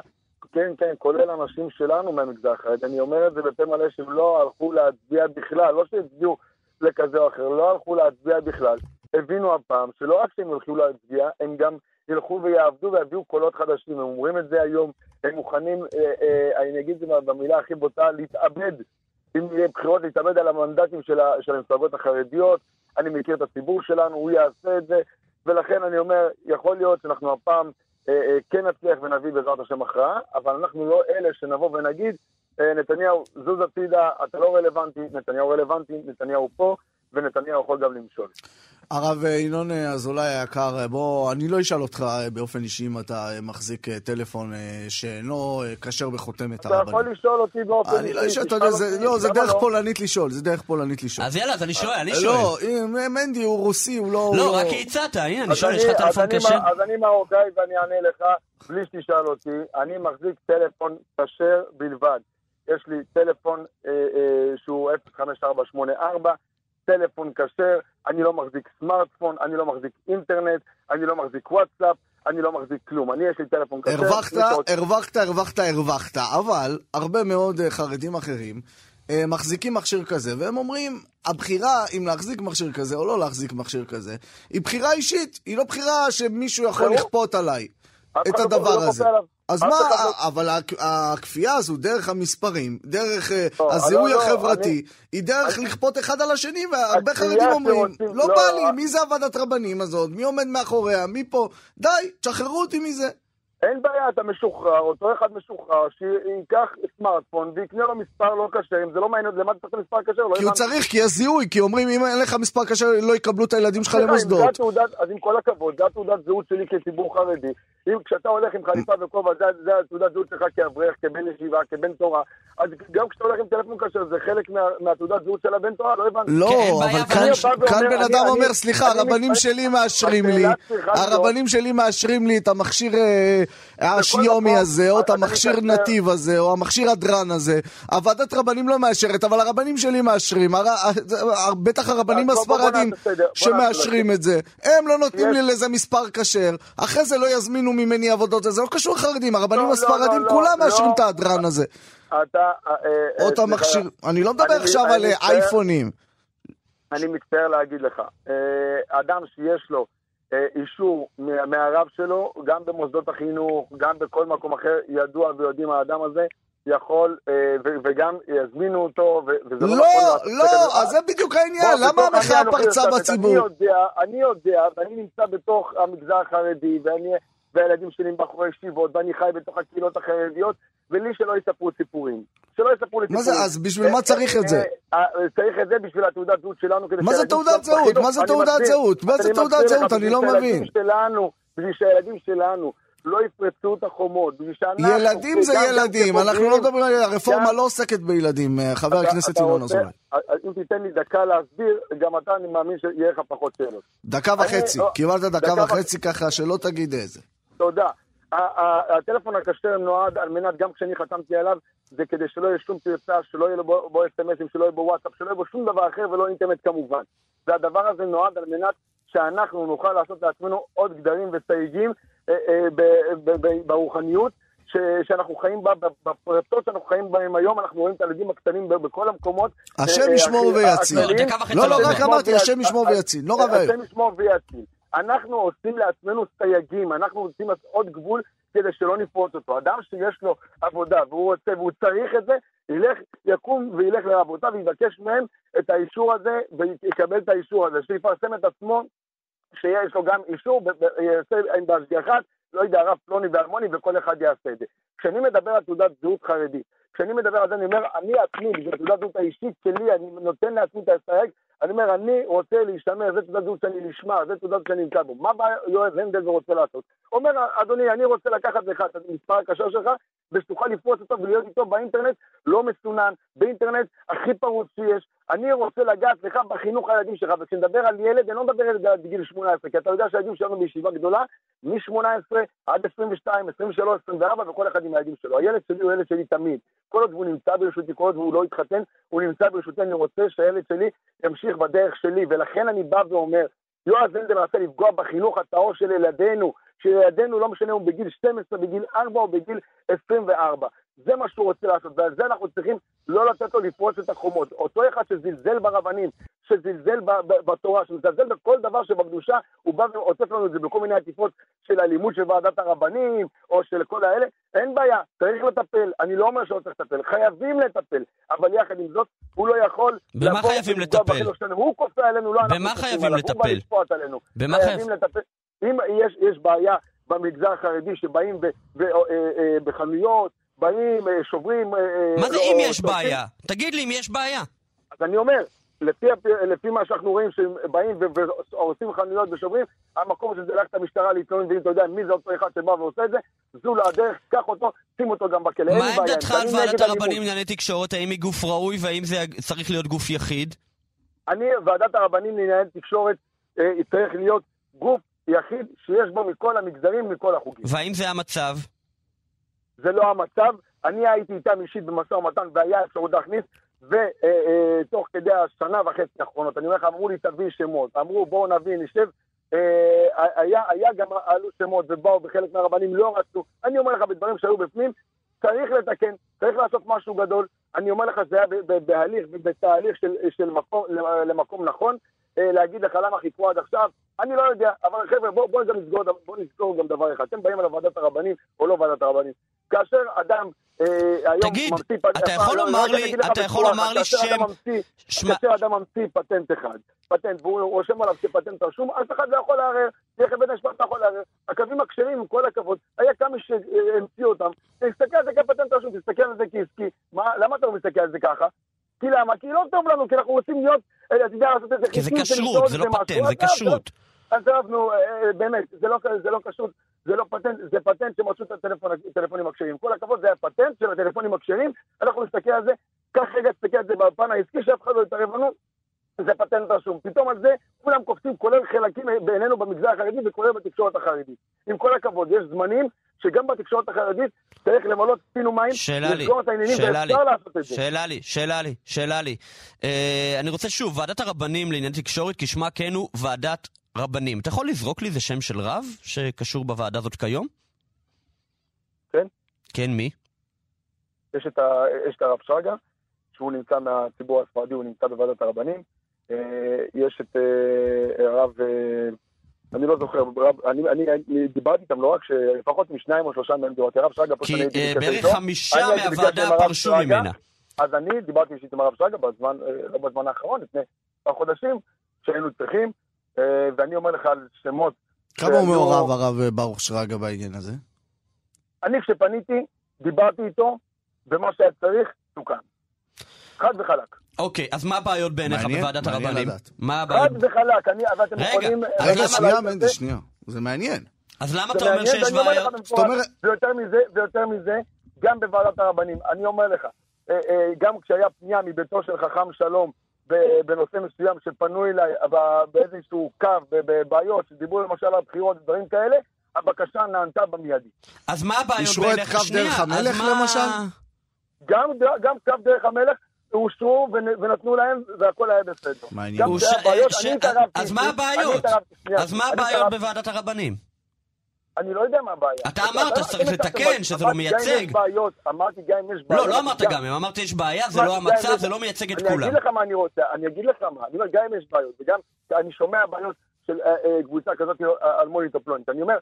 כן, כן, כולל אנשים שלנו מהמגזר החרדי, אני אומר את זה בפה מלא שהם לא הלכו להצביע בכלל, לא שהצביעו לכזה או אחר, לא הלכו להצביע בכלל. הבינו הפעם שלא רק שהם הולכים להצביע, הם גם ילכו ויעבדו ויביאו קולות חדשים. הם אומרים את זה היום, הם מוכנים, אה, אה, אני אגיד את זה במילה הכי בוטה, להתאבד. אם יהיה בחירות, להתאבד על המנדטים של, של המפלגות החרדיות. אני מכיר את הציבור שלנו, הוא יעשה את זה. ולכן אני אומר, יכול להיות שאנחנו הפעם אה, אה, כן נצליח ונביא בעזרת השם הכרעה, אבל אנחנו לא אלה שנבוא ונגיד, אה, נתניהו, זוז הצידה, אתה לא רלוונטי, נתניהו רלוונטי, נתניהו פה, ונתניהו יכול גם למשול. הרב ינון אזולאי היקר, בוא, אני לא אשאל אותך באופן אישי אם אתה מחזיק טלפון שאינו כשר בחותמת הרבנים. אתה יכול לשאול אותי באופן אישי. אני לא אשאל, אתה יודע, לא, זה דרך לא? פולנית לשאול, זה דרך פולנית לשאול. אז יאללה, אז אני שואל, אני שואל. לא, מנדי הוא רוסי, הוא לא... לא, רק הצעת, הנה, אני שואל, יש לך טלפון כשר? אז אני מרוקאי ואני אענה לך, בלי שתשאל אותי, אני מחזיק טלפון כשר בלבד. יש לי טלפון שהוא 05484, טלפון כשר, אני לא מחזיק סמארטפון, אני לא מחזיק אינטרנט, אני לא מחזיק וואטסאפ, אני לא מחזיק כלום. אני, יש לי טלפון כשר. הרווחת, הרווחת, הרווחת, הרווחת, אבל הרבה מאוד אה, חרדים אחרים אה, מחזיקים מכשיר כזה, והם אומרים, הבחירה אם להחזיק מכשיר כזה או לא להחזיק מכשיר כזה, היא בחירה אישית, היא לא בחירה שמישהו יכול לכפות עליי את הדבר לא הזה. אז מה, אבל הכפייה הזו, דרך המספרים, דרך אה, לא, הזיהוי לא, החברתי, היא דרך לכפות אחד על השני, והרבה חרדים אומרים, לא בא לי, מי זה הוועדת רבנים הזאת? מי עומד מאחוריה? מי פה? די, תשחררו אותי מזה. אין בעיה, אתה משוחרר, אותו אחד משוחרר, שייקח סמארטפון ויקנה לו מספר לא כשר, אם זה לא מעניין, למה אתה צריך מספר כשר? לא כי הוא צריך, כי יש זיהוי, כי אומרים, אם אין לך מספר כשר, לא יקבלו את הילדים שלך למוסדות. אז עם כל הכבוד, זה התעודת זהות שלי כציבור חרדי, אם כשאתה הולך עם חליפה וכובע, זה, זה התעודת זהות שלך כאברך, כבן ישיבה, כבן תורה, אז גם כשאתה הולך עם טלפון כשר, זה חלק מה, מהתעודת זהות של הבן תורה, לא הבנתי. לא, כן, אבל כאן, בן אדם אומר, סליחה, הרבנים שלי מאשרים לי, הרבנים שלי מאשרים לי את המכשיר אה, השיומי מקום, הזה, או את המכשיר נתיב הזה, או המכשיר הדרן הזה. הוועדת רבנים לא מאשרת, אבל הרבנים שלי מאשרים. הר- הר- בטח הרבנים הספרדים שמאשרים את זה. הם לא נותנים לי לזה מספר כשר, אחרי זה לא יזמינו ממני עבודות, זה לא קשור לחרדים, הרבנים לא, לא, הספרדים לא, כולם מאשרים. את הדרן הזה. אתה... או את המכשיר, אני לא מדבר עכשיו על אה, אייפונים. אני מצטער להגיד לך, אה, אדם שיש לו אה, אישור מה- מהרב שלו, גם במוסדות החינוך, גם בכל מקום אחר, ידוע ויודעים האדם הזה, יכול, וגם יזמינו אותו, וזה לא לא, נכון לא. אז זה בדיוק העניין, למה המחאה פרצה בציבור? אני יודע, אני יודע, ואני נמצא בתוך המגזר החרדי, ואני, והילדים שלי בחורי ישיבות, ואני חי בתוך הקהילות החרדיות, ולי שלא יספרו סיפורים. שלא יספרו לי מה סיפורים. זה, אז בשביל מה צריך את זה? אה, אה, צריך את זה בשביל התעודת זהות שלנו. כדי מה זה תעודת זהות? מה זה תעודת. זהות? מה זה תעודת זהות? אני לא מבין. שלנו, בשביל שהילדים שלנו לא יפרצו את החומות, בשביל שאנחנו... ילדים זה ילדים, אנחנו לא מדברים על... הרפורמה לא עוסקת בילדים, אה, חבר הכנסת ינון אזולאי. אה, אם תיתן לי דקה להסביר, גם אתה, אני מאמין שיהיה לך פחות שאלות. דקה וחצי, אני- קיבלת דקה וחצי ככה, שלא תגיד איזה. תודה. הטלפון הכשר נועד על מנת, גם כשאני חתמתי עליו, זה כדי שלא יהיה שום פרצה, שלא יהיה לו בו- בו אס.אם.אסים, שלא יהיה בו וואטסאפ, שלא יהיה בו שום דבר אחר ולא אינטרנט כמובן. והדבר הזה נועד על מנת שאנחנו נוכל לעשות לעצמנו עוד גדרים וסייגים אה, אה, ב- ב- ב- ברוחניות. ש- שאנחנו חיים בה, בפרטות שאנחנו חיים בהם היום, אנחנו רואים את הילדים הקטנים ב- בכל המקומות. השם אה, ישמור ויציל. הכלליים. דקה וחצי לא, לא, לא רק עובר. אמרתי, השם ישמור ויציל, נורא ואיום. השם ישמור ויציל. אנחנו עושים לעצמנו סייגים, אנחנו לעשות עוד גבול כדי שלא נפרוץ אותו. אדם שיש לו עבודה והוא רוצה והוא צריך את זה, ילך, יקום וילך לרבותיו ויבקש מהם את האישור הזה ויקבל את האישור הזה, שיפרסם את עצמו, שיש לו גם אישור, יעשה עם בהשגחת, לא יודע, הרב פלוני ואלמוני וכל אחד יעשה את זה. כשאני מדבר על תעודת זהות חרדית, כשאני מדבר על זה, אני אומר, אני עצמי, בגלל תעודת זהות האישית שלי, אני נותן לעצמי את הסייג, אני אומר, אני רוצה להשתמר, זה תעודת זהות שאני נשמע, זה תעודת שאני נמצא בו. מה בא יואב הנדל ורוצה לעשות? אומר, אדוני, אני רוצה לקחת לך את המספר הכשר שלך, ושתוכל לפרוץ אותו ולהיות איתו באינטרנט לא מסונן, באינטרנט הכי פרוץ שיש. אני רוצה לגעת לך בחינוך הילדים שלך, וכשנדבר על ילד, אני לא מדבר על גיל 18, כי אתה יודע שהילדים שלנו בישיבה גדולה, מ-18 עד 22, 23, 24, וכל אחד עם הילדים שלו. הילד שלי הוא ילד שלי תמיד. כל עוד הוא נמצא ברשותי, כל עוד הוא לא התחתן, הוא נמצא ברשותי, אני רוצה שהילד שלי ימשיך בדרך שלי, ולכן אני בא ואומר, יועז הנדל רצה לפגוע בחינוך הטהור של ילדינו, שילדינו, לא משנה אם הוא בגיל 12, בגיל 4 או בגיל 24. זה מה שהוא רוצה לעשות, ועל זה אנחנו צריכים לא לתת לו לפרוץ את החומות. אותו אחד שזלזל ברבנים, שזלזל בתורה, שמזלזל בכל דבר שבקדושה, הוא בא ועוטף לנו את זה בכל מיני עטיפות של הלימוד של ועדת הרבנים, או של כל האלה, אין בעיה, צריך לטפל. אני לא אומר שלא צריך לטפל, חייבים לטפל, אבל יחד עם זאת, הוא לא יכול... במה חייבים לטפל? הוא כופה עלינו, לא אנחנו במה חייבים עליו, הוא בא לטפל? במה חייבים חייב- לטפל. אם יש, יש בעיה במגזר החרדי שבאים אה, אה, בחנויות, באים, אה, שוברים... אה, מה זה לא, אם יש שורפים, בעיה? תגיד לי אם יש בעיה. אז אני אומר, לפי, מה שאנחנו רואים, שהם באים ו- והורסים חנויות ושוברים, המקום שזה רק את המשטרה להתלונן, ואם אתה יודע מי זה אותו אחד שבא ועושה את זה, זו לו הדרך, קח אותו, שים אותו גם בכלא. מה. עמדתך על ועדת. הרבנים לענייני תקשורת? האם היא גוף ראוי והאם זה צריך להיות גוף יחיד? אני, ועדת הרבנים לענייני תקשורת, אה, צריך להיות גוף יחיד שיש בו מכל המגזרים, מכל החוקים. והאם זה המצב? זה לא המצב. אני הייתי איתם אישית במשא ומתן והיה אפשרות להכניס, ותוך כדי השנה וחצי האחרונות, אני אומר לך, אמרו לי תביא שמות, אמרו בואו נביא, נשב, אה, היה, היה גם עלו שמות ובאו בחלק מהרבנים, לא רצו. אני אומר לך, בדברים שהיו בפנים, צריך לתקן, צריך לעשות משהו גדול. אני אומר לך, זה היה בהליך, בתהליך של, של מקום, למקום נכון. אה, להגיד לך למה חיכו עד עכשיו, אני לא יודע, אבל חבר'ה, בואו בוא נסגור, בוא נסגור גם דבר אחד. אתם באים על ועדת הרבנים או לא ועדת הרבנים. כאשר אדם אה, היום תגיד, ממציא... אתה יכול לומר לי- אתה יכול לומר לי שם- כאשר אדם ממציא פטנט אחד, פטנט, והוא רושם עליו כפטנט רשום, אף אחד לא יכול לערער, תלך לבית המשפט לא יכול לערער. הקווים הכשרים, עם כל הכבוד, היה כמה שהמציאו אותם, תסתכל על זה כפטנט רשום, תסתכל על זה כעסקי. מה, למה אתה לא מסתכל על זה ככה? כי למה? כי לא טוב לנו, כי אנחנו רוצים להיות, אה, אתה יודע, לעשות איזה כי זה חיסון של כשרות, זה לא. פטנט, זה כשרות. עזוב, נו, אה, באמת, זה לא, זה לא כשרות. זה לא פטנט, זה פטנט שמצאו את הטלפון- הטלפונים הכשרים. כל הכבוד, זה היה פטנט של הטלפונים הכשרים, אנחנו נסתכל על זה, קח רגע, תסתכל על זה בפן העסקי, שאף אחד לא יתערב לנו, זה פטנט רשום. פתאום על זה כולם קופצים, כולל חלקים בעינינו במגזר החרדי וכולל בתקשורת החרדית. עם כל הכבוד, יש זמנים שגם בתקשורת החרדית צריך למלות פינו מים, לסגור את העניינים, ואפשר לעשות את זה. שאלה לי, שאלה לי, שאלה לי. אה, אני רוצה שוב, ועדת הרבנים לענייני תקשורת, כשמה כן הוא ועדת רבנים. אתה יכול לזרוק לי איזה שם של רב שקשור בוועדה הזאת כיום? כן. כן, מי? יש את, ה, יש את הרב שרגא, שהוא נמצא מהציבור הספרדי, הוא נמצא בוועדת הרבנים. אה, יש את אה, הרב, אה, אני לא זוכר, רב, אני, אני, אני דיברתי איתם לא רק שלפחות משניים או שלושה מהם דיברתי, הרב שרגא, פשוט כי אני הייתי אה, בקשר בערך. חמישה מהוועדה פרשו ממנה. אז אני דיברתי אישית עם הרב שרגא בזמן, לא בזמן האחרון, לפני כמה חודשים, שהיינו צריכים, ואני אומר לך על שמות. כמה הוא מעורב הרב ברוך שרגא בעניין הזה? אני כשפניתי, דיברתי איתו, ומה שהיה צריך, תוקן. חד וחלק. אוקיי, אז מה הבעיות בעיניך מעניין, בוועדת מעניין הרבנים? לדעת. מה הבעיות? חד וחלק, אני, ואתם רגע, יכולים... רגע, למה- שנייה, אבל- מנדי, שנייה. זה מעניין. אז למה אתה אומר שיש בעיות? ויותר מזה, ויותר מזה, גם בוועדת הרבנים. אני אומר לך, אה, אה, גם כשהיה פנייה מביתו של חכם שלום בנושא מסוים שפנו אליי באיזשהו קו, בבעיות, שדיברו למשל על בחירות ודברים כאלה, הבקשה נענתה במיידי. אז מה הבעיות אישרו את בעיניך? קו שנייה, דרך אז המלך, מה- למשל? גם קו דרך המלך אושרו ונ- ונתנו להם, והכל היה בסדר. מעניין. גם ש- בעיות, ש- אני התערבתי. אז מה הבעיות? אני אז מה אני הבעיות. בוועדת הרבנים? אני לא יודע מה הבעיה. אתה אמרת אתם שצריך לתקן. שזה לא אמרתי, גם אם מייצג. יש בעיות, אמרתי גם אם יש בעיות. לא, לא אמרת גם, אם אמרת יש בעיה, זה לא גם המצב, זה לא מייצג את אני כולם. אגיד לך מה אני רוצה, אני אגיד לך מה, אני אומר, גם אם יש בעיות, וגם אני שומע בעיות של אה, אה, קבוצה כזאת אה, אלמונית או פלונית, אני אומר,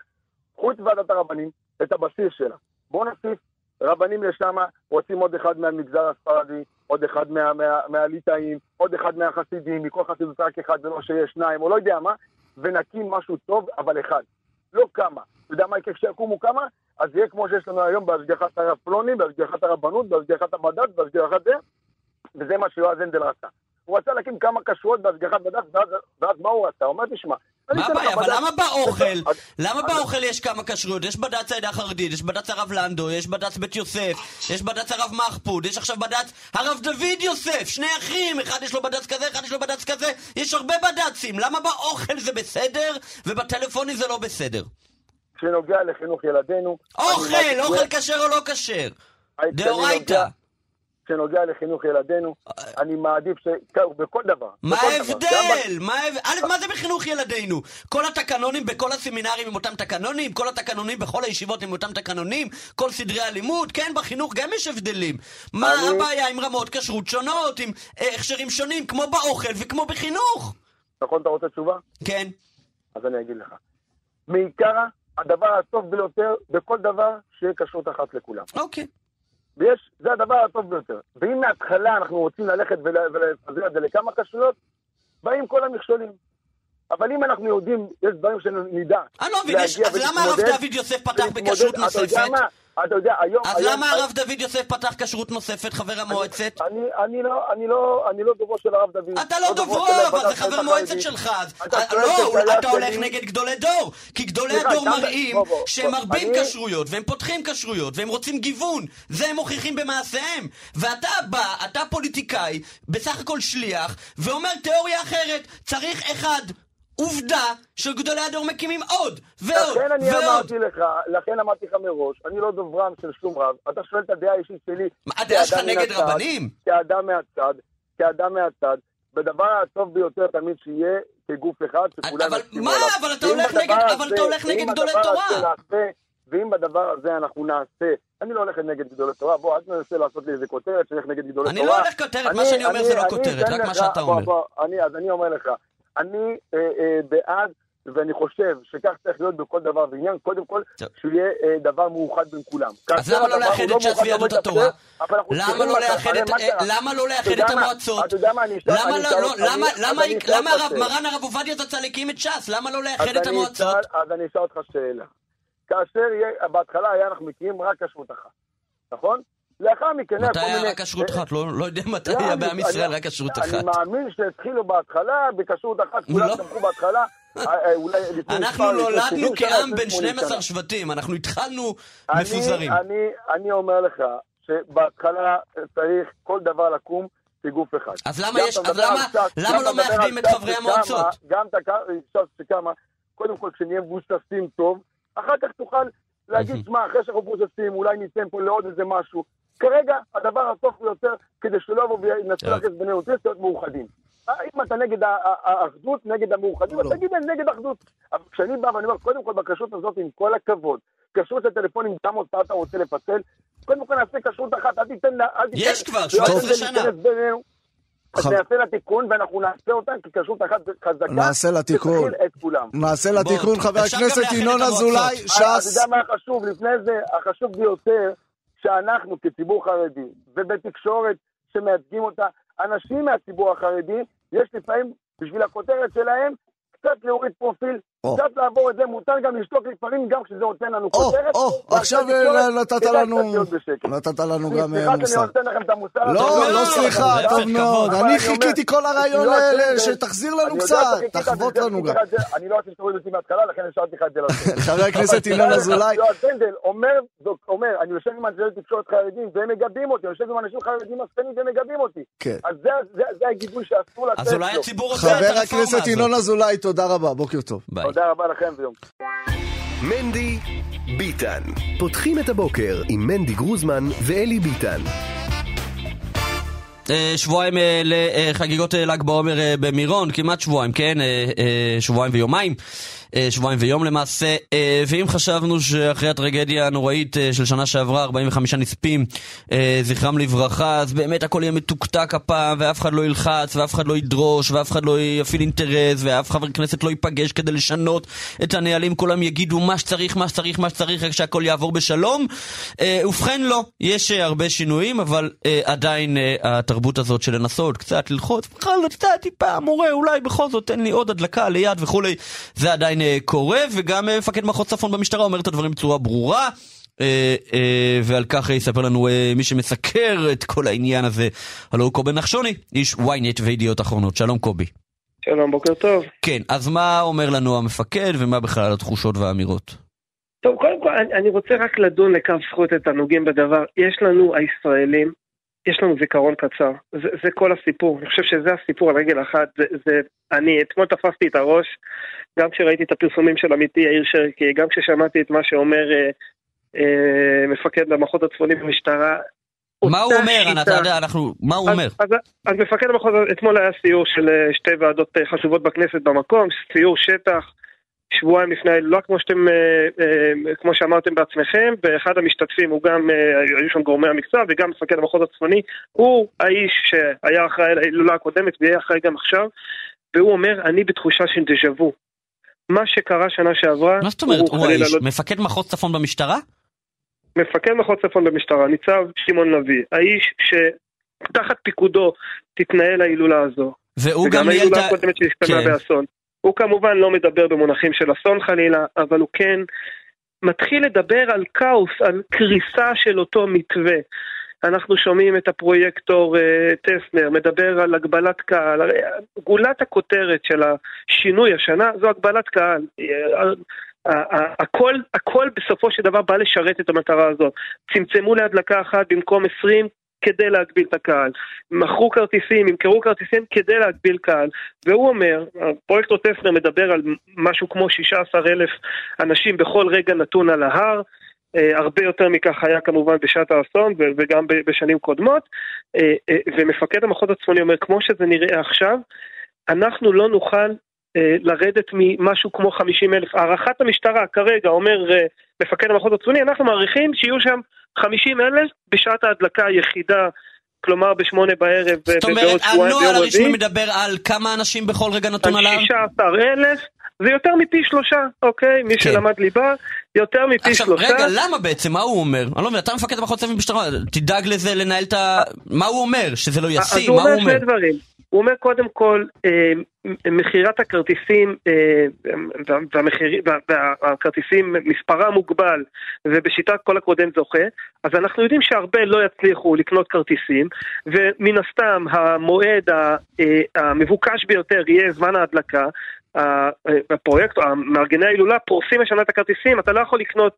קחו את ועדת הרבנים, את הבסיס שלה, בואו נוסיף רבנים לשם, רוצים עוד אחד מהמגזר הספרדי, עוד אחד מה- מה- מהליטאים, עוד אחד מהחסידים, מכל חסידות רק אחד ולא שיש שניים, או לא יודע מה, ונקים משהו טוב, אבל אחד. לא כמה. אתה יודע מה יקרה כשיקומו כמה? אז יהיה כמו שיש לנו היום בהשגחת הרב פלוני, בהשגחת הרבנות, בהשגחת המדד, בהשגחת זה, וזה מה שיועז הנדל רצה. הוא רצה להקים כמה כשרויות בהשגחת בד"ץ, ואז, ואז מה הוא רצה? הוא אומר, תשמע, מה אתן לך הבעיה? אבל בד"ץ- למה באוכל? למה באוכל יש כמה כשרויות? יש בד"ץ העדה החרדית, יש בד"ץ הרב לנדו, יש בד"ץ בית יוסף, יש בד"ץ הרב מחפוד, יש עכשיו בד"ץ הרב דוד יוסף, שני אחים, אחד יש לו בד"ץ כזה, אחד יש לו בד"ץ כזה, יש הרבה בד"צים, למה באוכל זה בסדר ובטלפונים זה לא בסדר? כשנוגע לחינוך ילדינו... אוכל, אוכל כשר או לא כשר? דאורייתא. נוגע- כשנוגע לחינוך ילדינו, אני מעדיף ש... בכל דבר. מה ההבדל? מה זה בחינוך ילדינו? כל התקנונים בכל הסמינרים עם אותם תקנונים? כל התקנונים בכל הישיבות עם אותם תקנונים? כל סדרי הלימוד? כן, בחינוך גם יש הבדלים. מה הבעיה עם רמות כשרות שונות, עם אה, הכשרים שונים, כמו באוכל וכמו בחינוך? נכון, אתה רוצה תשובה? כן. אז אני אגיד לך. מעיקרא, הדבר הטוב ביותר בכל דבר, שיהיה כשרות אחת לכולם. אוקיי. ויש, זה הדבר הטוב ביותר. ואם מההתחלה אנחנו רוצים ללכת ול- ולפזר את זה לכמה כשרויות, באים כל המכשולים. אבל אם אנחנו יודעים, יש דברים שנדע. אני לא מבין, אז למה הרב דוד יוסף פתח בכשרות נוספת? אתה יודע, היום... אז היום- למה הרב דוד יוסף פתח כשרות נוספת, חבר המועצת? אני, אני, לא, אני, לא, אני לא דוברו של הרב דוד. אתה לא דוברו, של אבל זה חבר. מועצת שלך. אז- אתה אה, לא, אתה הולך. נגד גדולי דור. כי גדולי סליחה, הדור מראים שהם מרבים כשרויות, והם פותחים כשרויות, והם רוצים גיוון. זה הם מוכיחים במעשיהם. ואתה בא, אתה פוליטיקאי, בסך הכל שליח, ואומר תיאוריה אחרת. צריך אחד. עובדה שגדולי הדור מקימים עוד, ועוד, לכן אני ועוד. אמרתי לך, לכן אמרתי לך מראש, אני לא דוברם של שום רב. אתה שואל את הדעה האישית שלי. מה, הדעה שלך נגד הצד, רבנים? כאדם מהצד, כאדם מהצד. בדבר הטוב ביותר תמיד שיהיה כגוף אחד, שכולם אבל מה? עליו. אבל אתה הולך נגד- אבל הזה- אתה הולך נגד גדולי תורה. הזה נעשה- ואם בדבר הזה אנחנו נעשה, אני לא הולך נגד גדולי תורה, בוא, אל תנסה לעשות לי איזה כותרת שאני הולך נגד גדולי אני תורה. לא הולך כותרת, מה שאני אומר זה לא אני כותרת, רק מה שאתה בוא, אומר. בוא, אני, אז אני אומר לך, אני אה, אה, בעד, ואני חושב שכך צריך להיות בכל דבר ועניין, קודם כל. שיהיה אה, דבר מאוחד בין כולם. אז למה לא לאחד את ש"ס לא ויהדות התורה? אבל אנחנו למה לא לאחד את- מה קרה? למה לא לאחד את? המועצות? למה לא, לא, הרב-. מרן הרב עובדיה זצ"ל הקים את ש"ס? למה לא לאחד את המועצות? אז אני אשאל אותך שאלה. כאשר בהתחלה היה אנחנו מכירים רק כשרות אחת, נכון? לאחר מכן היה מתי כל היה מיני... רק כשרות אחת? לא לא יודע מתי היה אני- בעם ישראל אני- רק כשרות אני אחת. מאמין שהתחילו בהתחלה בכשרות אחת, כולם לא. תמכו בהתחלה, אה, לפני אנחנו נולדנו 70 שנה, כעם 80 12 שנה. שבטים, אנחנו התחלנו אני- מפוזרים. אני, אני אומר לך שבהתחלה צריך כל דבר לקום כגוף אחד. אז למה יש- אז למה- על ש"ס, למה לא מאחדים את ש"ס חברי המועצות? גם ש"ס שקמה, קודם כל כשנהיה מבוססים טוב, אחר כך תוכל להגיד, שמע, אחרי שאנחנו מבוססים, אולי ניתן פה לעוד איזה משהו. כרגע, הדבר הטוב ביותר, כדי שלא יבוא וינסה טוב. להכניס בינינו, צריך להיות מאוחדים. אם אתה נגד האחדות, נגד המאוחדים, אז לא. תגיד להם נגד אחדות. אבל כשאני בא ואני אומר, קודם כל בכשרות הזאת, עם כל הכבוד, כשרות לטלפונים, כמה אותה אתה רוצה לפצל, קודם כל נעשה כשרות אחת, אל תיתן לה... אל תיתן- יש כבר, לא, 17 אל שנה. אז נעשה לה תיקון ואנחנו נעשה אותה ככשרות אחת חזקה. נעשה לה תיקון. נעשה לתיקון בוא, חבר גם הכנסת ינון. אזולאי, אה, אתה ש"ס. יודע מה החשוב? לפני זה, החשוב ביותר, שאנחנו כציבור חרדי, ובתקשורת שמייצגים אותה, אנשים מהציבור החרדי, יש לפעמים, בשביל הכותרת שלהם, קצת להוריד פרופיל. קצת לעבור את זה, מותר גם לשתוק לפעמים, גם כשזה נותן לנו כותרת. או, עכשיו כדאי נתת לנו. נתת לנו גם אה, סליחה שאני מוסר. נותן לכם את המוסר. לא, לא סליחה, טוב. מאוד. אני חיכיתי כל הרעיון יואב האלה, שתחזיר לנו קצת, תחבוט לנו גם. אני לא רציתי שתוריד אותי מההתחלה, לכן השארתי לך את זה לסוף. חבר הכנסת ינון אזולאי, יואב הנדל אומר, אני יושב עם אנשי תקשורת חרדים והם מגבים אותי, אני יושב עם אנשים חרדים עסקנים והם מגבים אותי. כן. אז זה- זה- זה הגיבוי שאסור לתת אז אולי לו. הציבור רוצה את חבר הרפורמה הכנסת הזאת. ינון אזולאי, תודה רבה, בוקר טוב. ביי. תודה רבה לכם ויום מנדי ביטן. פותחים את הבוקר עם מנדי גרוזמן ואלי ביטן. אה, שבועיים אה, לחגיגות אה, ל"ג בעומר במירון, כמעט שבועיים, כן? שבועיים ויומיים. אה, שבועיים ויום למעשה, אה, ואם חשבנו שאחרי הטרגדיה הנוראית אה, של שנה שעברה, 45 נספים, זכרם לברכה, אז באמת הכל יהיה מתוקתק הפעם, ואף אחד לא ילחץ, ואף אחד לא ידרוש, ואף אחד לא יפעיל אינטרס, ואף חבר כנסת לא ייפגש כדי לשנות את הנהלים, כולם יגידו מה שצריך, מה שצריך, מה שצריך, רק שהכל יעבור בשלום. ובכן לא, יש הרבה שינויים, אבל עדיין התרבות הזאת של לנסות קצת ללחוץ, בכל זאת קצת טיפה, מורה, אולי בכל זאת תן לי עוד הדלקה ליד וכולי, זה עדיין אה, קורה, וגם אה, מפקד מחוז צפון במשטרה אומר את הדברים בצורה ברורה. אה, ועל כך יספר לנו מי שמסקר את כל העניין הזה, הלו הוא קובי נחשוני, איש ynet וידיעות אחרונות. שלום קובי. שלום, בוקר טוב. כן, אז מה אומר לנו המפקד ומה בכלל התחושות והאמירות? טוב, קודם כל, אני, אני רוצה רק לדון לקו זכות את הנוגעים בדבר. יש לנו, הישראלים, יש לנו זיכרון קצר. זה, זה כל הסיפור. אני חושב שזה הסיפור על רגל אחת. זה, זה, אני אתמול תפסתי את הראש, גם כשראיתי את הפרסומים של עמיתי יאיר שרקי, גם כששמעתי את מה שאומר אה, אה, מפקד המחוז הצפוני במשטרה. מה הוא אומר? שיטה. אתה יודע, אנחנו... מה הוא אז, אומר? אז, אז מפקד המחוז, אתמול היה סיור של אה, שתי ועדות אה, חשובות בכנסת במקום, סיור שטח, שבועיים לפני ההילולה, כמו שאתם, אה, אה, כמו שאמרתם בעצמכם, ואחד המשתתפים הוא גם, אה, היו שם גורמי המקצוע, וגם מפקד המחוז הצפוני, הוא האיש שהיה אחראי להילולה הקודמת ויהיה אחראי גם עכשיו, והוא אומר, אני בתחושה של דז'ה וו. מה שקרה שנה שעברה, מה זאת אומרת, הוא חלילה האיש? לא- מפקד מחוז צפון במשטרה? מפקד מחוז צפון במשטרה, ניצב שמעון לביא, האיש שתחת פיקודו תתנהל ההילולה הזו. והוא וגם גם ניהל את ההילולה ה... הקודמת שהסתיימה כן. באסון. הוא כמובן לא מדבר במונחים של אסון חלילה, אבל הוא כן מתחיל לדבר על כאוס, על קריסה של אותו מתווה. אנחנו שומעים את הפרויקטור אה, טסנר מדבר על הגבלת קהל, הרי גולת הכותרת של השינוי השנה זו הגבלת קהל. אה, ה- ה- הכל, הכל בסופו של דבר בא לשרת את המטרה הזאת. צמצמו להדלקה אחת במקום 20 כדי להגביל את הקהל. מכרו כרטיסים, ימכרו כרטיסים כדי להגביל קהל. והוא אומר, הפרויקטור טסלר מדבר על משהו כמו 16 אלף אנשים בכל רגע נתון על ההר. אה, הרבה יותר מכך היה כמובן בשעת האסון וגם בשנים קודמות. אה, אה, ומפקד המחוז הצפוני אומר, כמו שזה נראה עכשיו, אנחנו לא נוכל לרדת ממשהו כמו 50 אלף. הערכת המשטרה כרגע, אומר אה, מפקד המחוז הצפוני, אנחנו מעריכים שיהיו שם 50 אלף בשעת ההדלקה היחידה, כלומר בשמונה בערב זאת אומרת, ובעוד שבועיים הנוהל ביום הרשמי רביעי. מדבר על כמה אנשים בכל רגע נתון על על ההר? 16 אלף, זה יותר מפי שלושה, אוקיי? מי כן. שלמד ליבה, יותר מפי עכשיו, שלושה. רגע, למה בעצם? מה הוא אומר? אני לא מבין, אתה מפקד המחוז צוות משטרה, תדאג לזה לנהל את ה... מה הוא אומר? שזה לא אז ישים? הוא מה הוא אומר אומר? שני דברים. הוא אומר קודם כל, אה, מכירת הכרטיסים אה, והכרטיסים מספרם מוגבל ובשיטת כל הקודם זוכה, אז אנחנו יודעים שהרבה לא יצליחו לקנות כרטיסים ומן הסתם המועד אה, המבוקש ביותר יהיה זמן ההדלקה. הפרויקט, מארגני ההילולה פורסים השנה את הכרטיסים, אתה לא יכול לקנות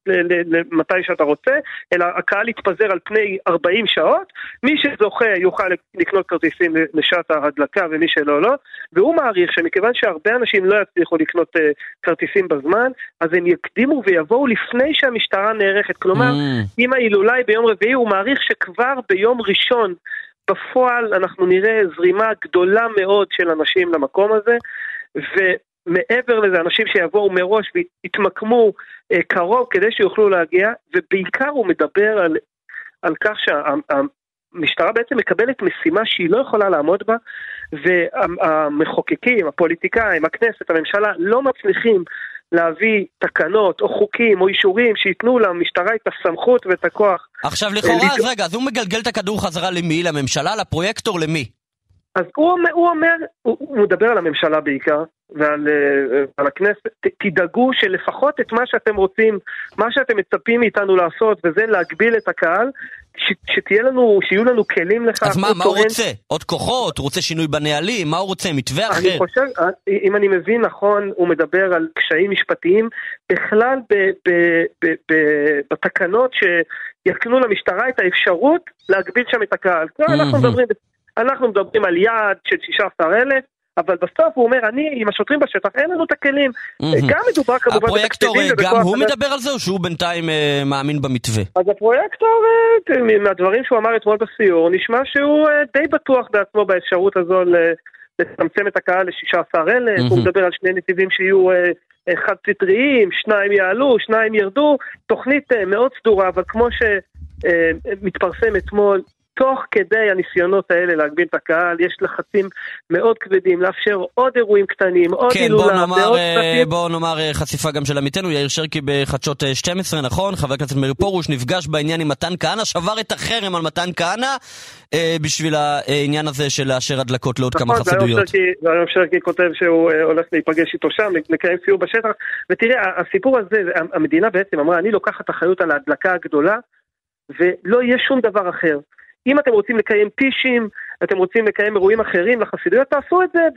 מתי שאתה רוצה, אלא הקהל יתפזר על פני 40 שעות, מי שזוכה יוכל לקנות כרטיסים לשעת ההדלקה ומי שלא לא, והוא מעריך שמכיוון שהרבה אנשים לא יצליחו לקנות uh, כרטיסים בזמן, אז הם יקדימו ויבואו לפני שהמשטרה נערכת, כלומר, mm. אם ההילולה היא ביום רביעי, הוא מעריך שכבר ביום ראשון בפועל אנחנו נראה זרימה גדולה מאוד של אנשים למקום הזה, ומעבר לזה, אנשים שיבואו מראש ויתמקמו אה, קרוב כדי שיוכלו להגיע, ובעיקר הוא מדבר על, על כך שהמשטרה בעצם מקבלת משימה שהיא לא יכולה לעמוד בה, והמחוקקים, הפוליטיקאים, הכנסת, הממשלה, לא מצליחים להביא תקנות או חוקים או אישורים שייתנו למשטרה את הסמכות ואת הכוח. עכשיו לכאורה, אז רגע, אז הוא מגלגל את הכדור חזרה למי? לממשלה? לפרויקטור? למי? אז הוא, הוא אומר, הוא, הוא מדבר על הממשלה בעיקר, ועל uh, על הכנסת, ת, תדאגו שלפחות את מה שאתם רוצים, מה שאתם מצפים מאיתנו לעשות, וזה להגביל את הקהל, ש, שתהיה לנו, שיהיו לנו כלים לכך. אז מה, מה הוא רוצה? עוד כוחות? הוא רוצה שינוי בנהלים? מה הוא רוצה? מתווה אחר? אני חושב, אה, אם אני מבין נכון, הוא מדבר על קשיים משפטיים, בכלל ב, ב, ב, ב, בתקנות שיקנו למשטרה את האפשרות להגביל שם את הקהל. אנחנו מדברים... אנחנו מדברים על יעד של 16,000, אבל בסוף הוא אומר, אני עם השוטרים בשטח, אין לנו את הכלים. גם מדובר כמובן הפרויקטור, גם הוא מדבר על זה או שהוא בינתיים אה, מאמין במתווה? אז הפרויקטור, אה, מהדברים שהוא אמר אתמול בסיור, נשמע שהוא אה, די בטוח בעצמו באפשרות הזו לצמצם את הקהל ל-16,000, הוא מדבר על שני נתיבים שיהיו חד סטריים, שניים יעלו, שניים ירדו, תוכנית מאוד סדורה, אבל כמו שמתפרסם אתמול, תוך כדי הניסיונות האלה להגביל את הקהל, יש לחצים מאוד כבדים לאפשר עוד אירועים קטנים, עוד כן, הילולה, בוא נאמר, ועוד אה, בוא נאמר אה, חשיפה גם של עמיתנו, יאיר שרקי בחדשות 12, אה, נכון? חבר הכנסת מאיר פרוש נפגש בעניין עם מתן כהנא, שבר את החרם על מתן כהנא אה, בשביל העניין הזה של לאשר הדלקות לעוד נכון, כמה חסידויות. נכון, והיום שרקי כותב שהוא הולך להיפגש איתו שם, לקיים סיור בשטח, ותראה, הסיפור הזה, המדינה בעצם אמרה, אני לוקחת אחריות על ההדלקה הגדולה, ולא יהיה שום דבר אחר. אם אתם רוצים לקיים פישים, אתם רוצים לקיים אירועים אחרים לחסידויות, תעשו את זה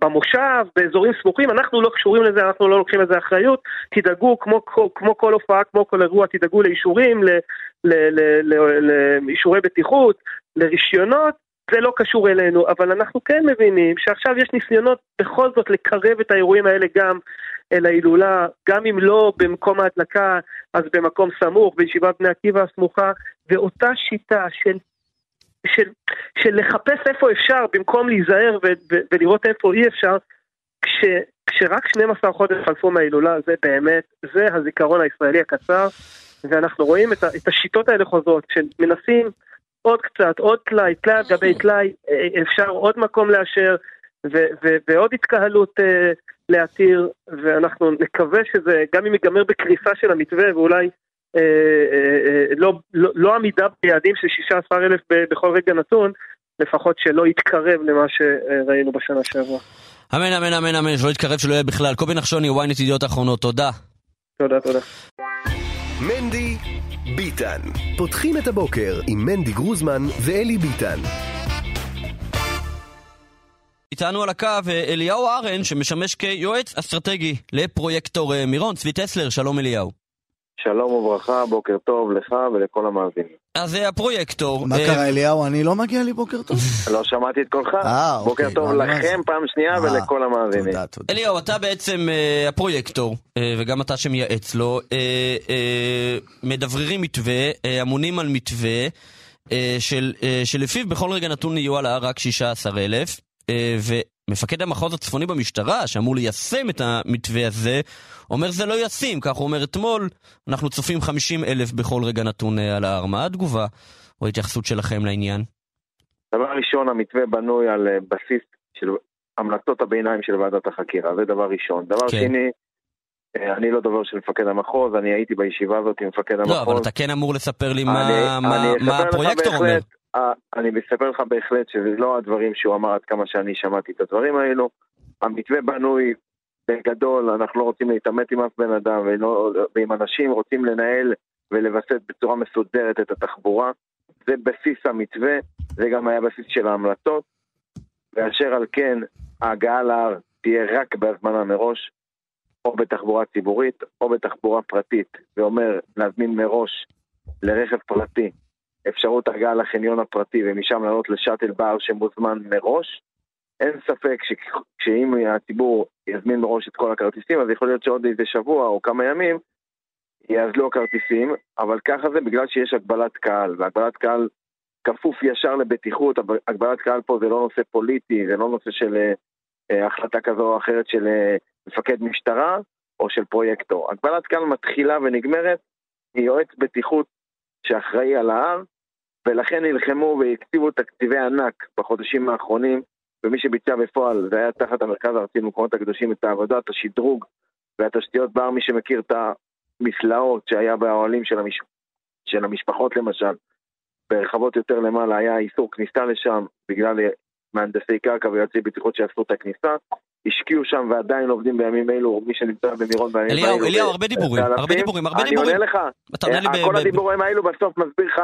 במושב, באזורים סמוכים, אנחנו לא קשורים לזה, אנחנו לא לוקחים לזה אחריות, תדאגו, כמו, כמו כל הופעה, כמו כל אירוע, תדאגו לאישורים, לאישורי בטיחות, לרישיונות, זה לא קשור אלינו, אבל אנחנו כן מבינים שעכשיו יש ניסיונות בכל זאת לקרב את האירועים האלה גם אל ההילולה, גם אם לא במקום ההדלקה, אז במקום סמוך, בישיבת בני עקיבא הסמוכה, ואותה שיטה של, של, של לחפש איפה אפשר במקום להיזהר ו, ו, ולראות איפה אי אפשר, כש, כשרק 12 חודש חלפו מההילולה, זה באמת, זה הזיכרון הישראלי הקצר, ואנחנו רואים את, את השיטות האלה חוזרות, שמנסים עוד קצת, עוד טלאי, טלאי על גבי טלאי, אה, אפשר עוד מקום לאשר, ו- ו- ועוד התקהלות uh, להתיר, ואנחנו נקווה שזה, גם אם ייגמר בקריסה של המתווה, ואולי לא, לא, לא עמידה ביעדים של 16,000 בכל רגע נתון, לפחות שלא יתקרב למה שראינו בשנה שעברה. אמן, אמן, אמן, אמן, שלא יתקרב, שלא יהיה בכלל. קובי נחשוני, ynet ידיעות אחרונות, תודה. תודה, תודה. מנדי ביטן. פותחים את הבוקר עם מנדי גרוזמן ואלי ביטן. איתנו על הקו אה, אליהו ארן, שמשמש כיועץ אסטרטגי לפרויקטור אה, מירון. צבי טסלר, שלום אליהו. שלום וברכה, בוקר טוב לך ולכל המאזינים. אז זה הפרויקטור. מה קרה אליהו? אני לא מגיע לי בוקר טוב? לא שמעתי את קולך. אה, בוקר אוקיי, טוב לכם פעם שנייה ולכל המאזינים. תודה, תודה. אליהו, אתה בעצם הפרויקטור, וגם אתה שמייעץ לו, מדבררים מתווה, אמונים על מתווה, שלפיו בכל רגע נתון יהיו על ההר רק 16,000. אה, ומפקד המחוז הצפוני במשטרה, שאמור ליישם את המתווה הזה, אומר זה לא ישים, כך הוא אומר אתמול, אנחנו צופים 50 אלף בכל רגע נתון אה, על ההר. מה התגובה או ההתייחסות שלכם לעניין? דבר ראשון, המתווה בנוי על אה, בסיס של המלצות הביניים של ועדת החקירה, זה דבר ראשון. דבר כן. שני, אני לא דובר של מפקד המחוז, אני הייתי בישיבה הזאת עם מפקד המחוז. לא, אבל אתה כן אמור לספר לי אני, מה, אני מה, מה הפרויקטור אומר. אני מספר לך בהחלט שזה לא הדברים שהוא אמר עד כמה שאני שמעתי את הדברים האלו. המתווה בנוי בגדול, אנחנו לא רוצים להתעמת עם אף בן אדם ולא, ועם אנשים, רוצים לנהל ולווסת בצורה מסודרת את התחבורה. זה בסיס המתווה, זה גם היה בסיס של ההמלצות. ואשר על כן, ההגעה להר תהיה רק בהזמנה מראש, או בתחבורה ציבורית או בתחבורה פרטית, זה אומר להזמין מראש לרכב פרטי אפשרות הגעה לחניון הפרטי ומשם לעלות לשאטל בר שמוזמן מראש. אין ספק שאם הציבור יזמין מראש את כל הכרטיסים, אז יכול להיות שעוד איזה שבוע או כמה ימים יאזלו הכרטיסים, אבל ככה זה בגלל שיש הגבלת קהל, והגבלת קהל כפוף ישר לבטיחות, הגבלת קהל פה זה לא נושא פוליטי, זה לא נושא של אה, החלטה כזו או אחרת של אה, מפקד משטרה או של פרויקטור. הגבלת קהל מתחילה ונגמרת מיועץ בטיחות שאחראי על ההר, ולכן נלחמו והקציבו תקציבי ענק בחודשים האחרונים, ומי שביצע בפועל זה היה תחת המרכז הארצי למקומות הקדושים את העבודת השדרוג והתשתיות בהר, מי שמכיר את המסלעות שהיה באוהלים של, המש... של המשפחות למשל, ברחבות יותר למעלה היה איסור כניסה לשם בגלל מהנדסי קרקע ויועצי בטיחות שאספו את הכניסה. השקיעו שם ועדיין עובדים בימים אלו, מי שנמצא במירון בימים אליהו, האלו. אליהו, הרבה דיבורים, הרבה דיבורים, הרבה דיבורים. אני עונה לך, כל הדיבורים האלו בסוף מסביר לך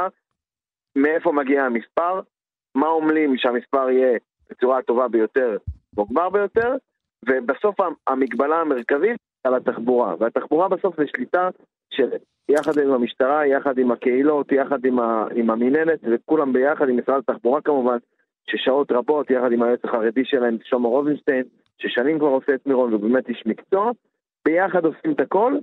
מאיפה מגיע המספר, מה עמלים שהמספר יהיה בצורה הטובה ביותר, מוגבר ביותר, ובסוף המגבלה המרכזית על התחבורה. והתחבורה בסוף זה שליטה של יחד עם המשטרה, יחד עם הקהילות, יחד עם, ה, עם המינהלת, וכולם ביחד עם משרד התחבורה כמובן, ששעות רבות, יחד עם היועץ החרדי שלהם, שלמה רובינשטיין, ששנים כבר עושה את מירון ובאמת איש מקצוע, ביחד עושים את הכל,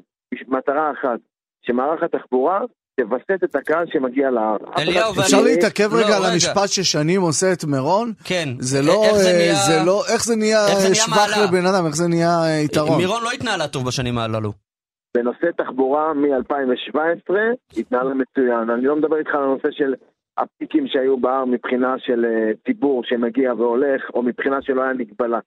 מטרה אחת, שמערך התחבורה תווסת את הקהל שמגיע להר. אליהו, ואני... אפשר להתעכב רגע על המשפט ששנים עושה את מירון? כן. זה לא, איך זה נהיה, זה לא, איך זה נהיה שבח לבן אדם, איך זה נהיה אה, יתרון? מירון לא התנהלה טוב בשנים הללו. בנושא תחבורה מ-2017 התנהלה מצוין. אני לא מדבר איתך על הנושא של הפיקים שהיו בהר מבחינה של אה, ציבור שמגיע והולך, או מבחינה שלא היה מגבלה.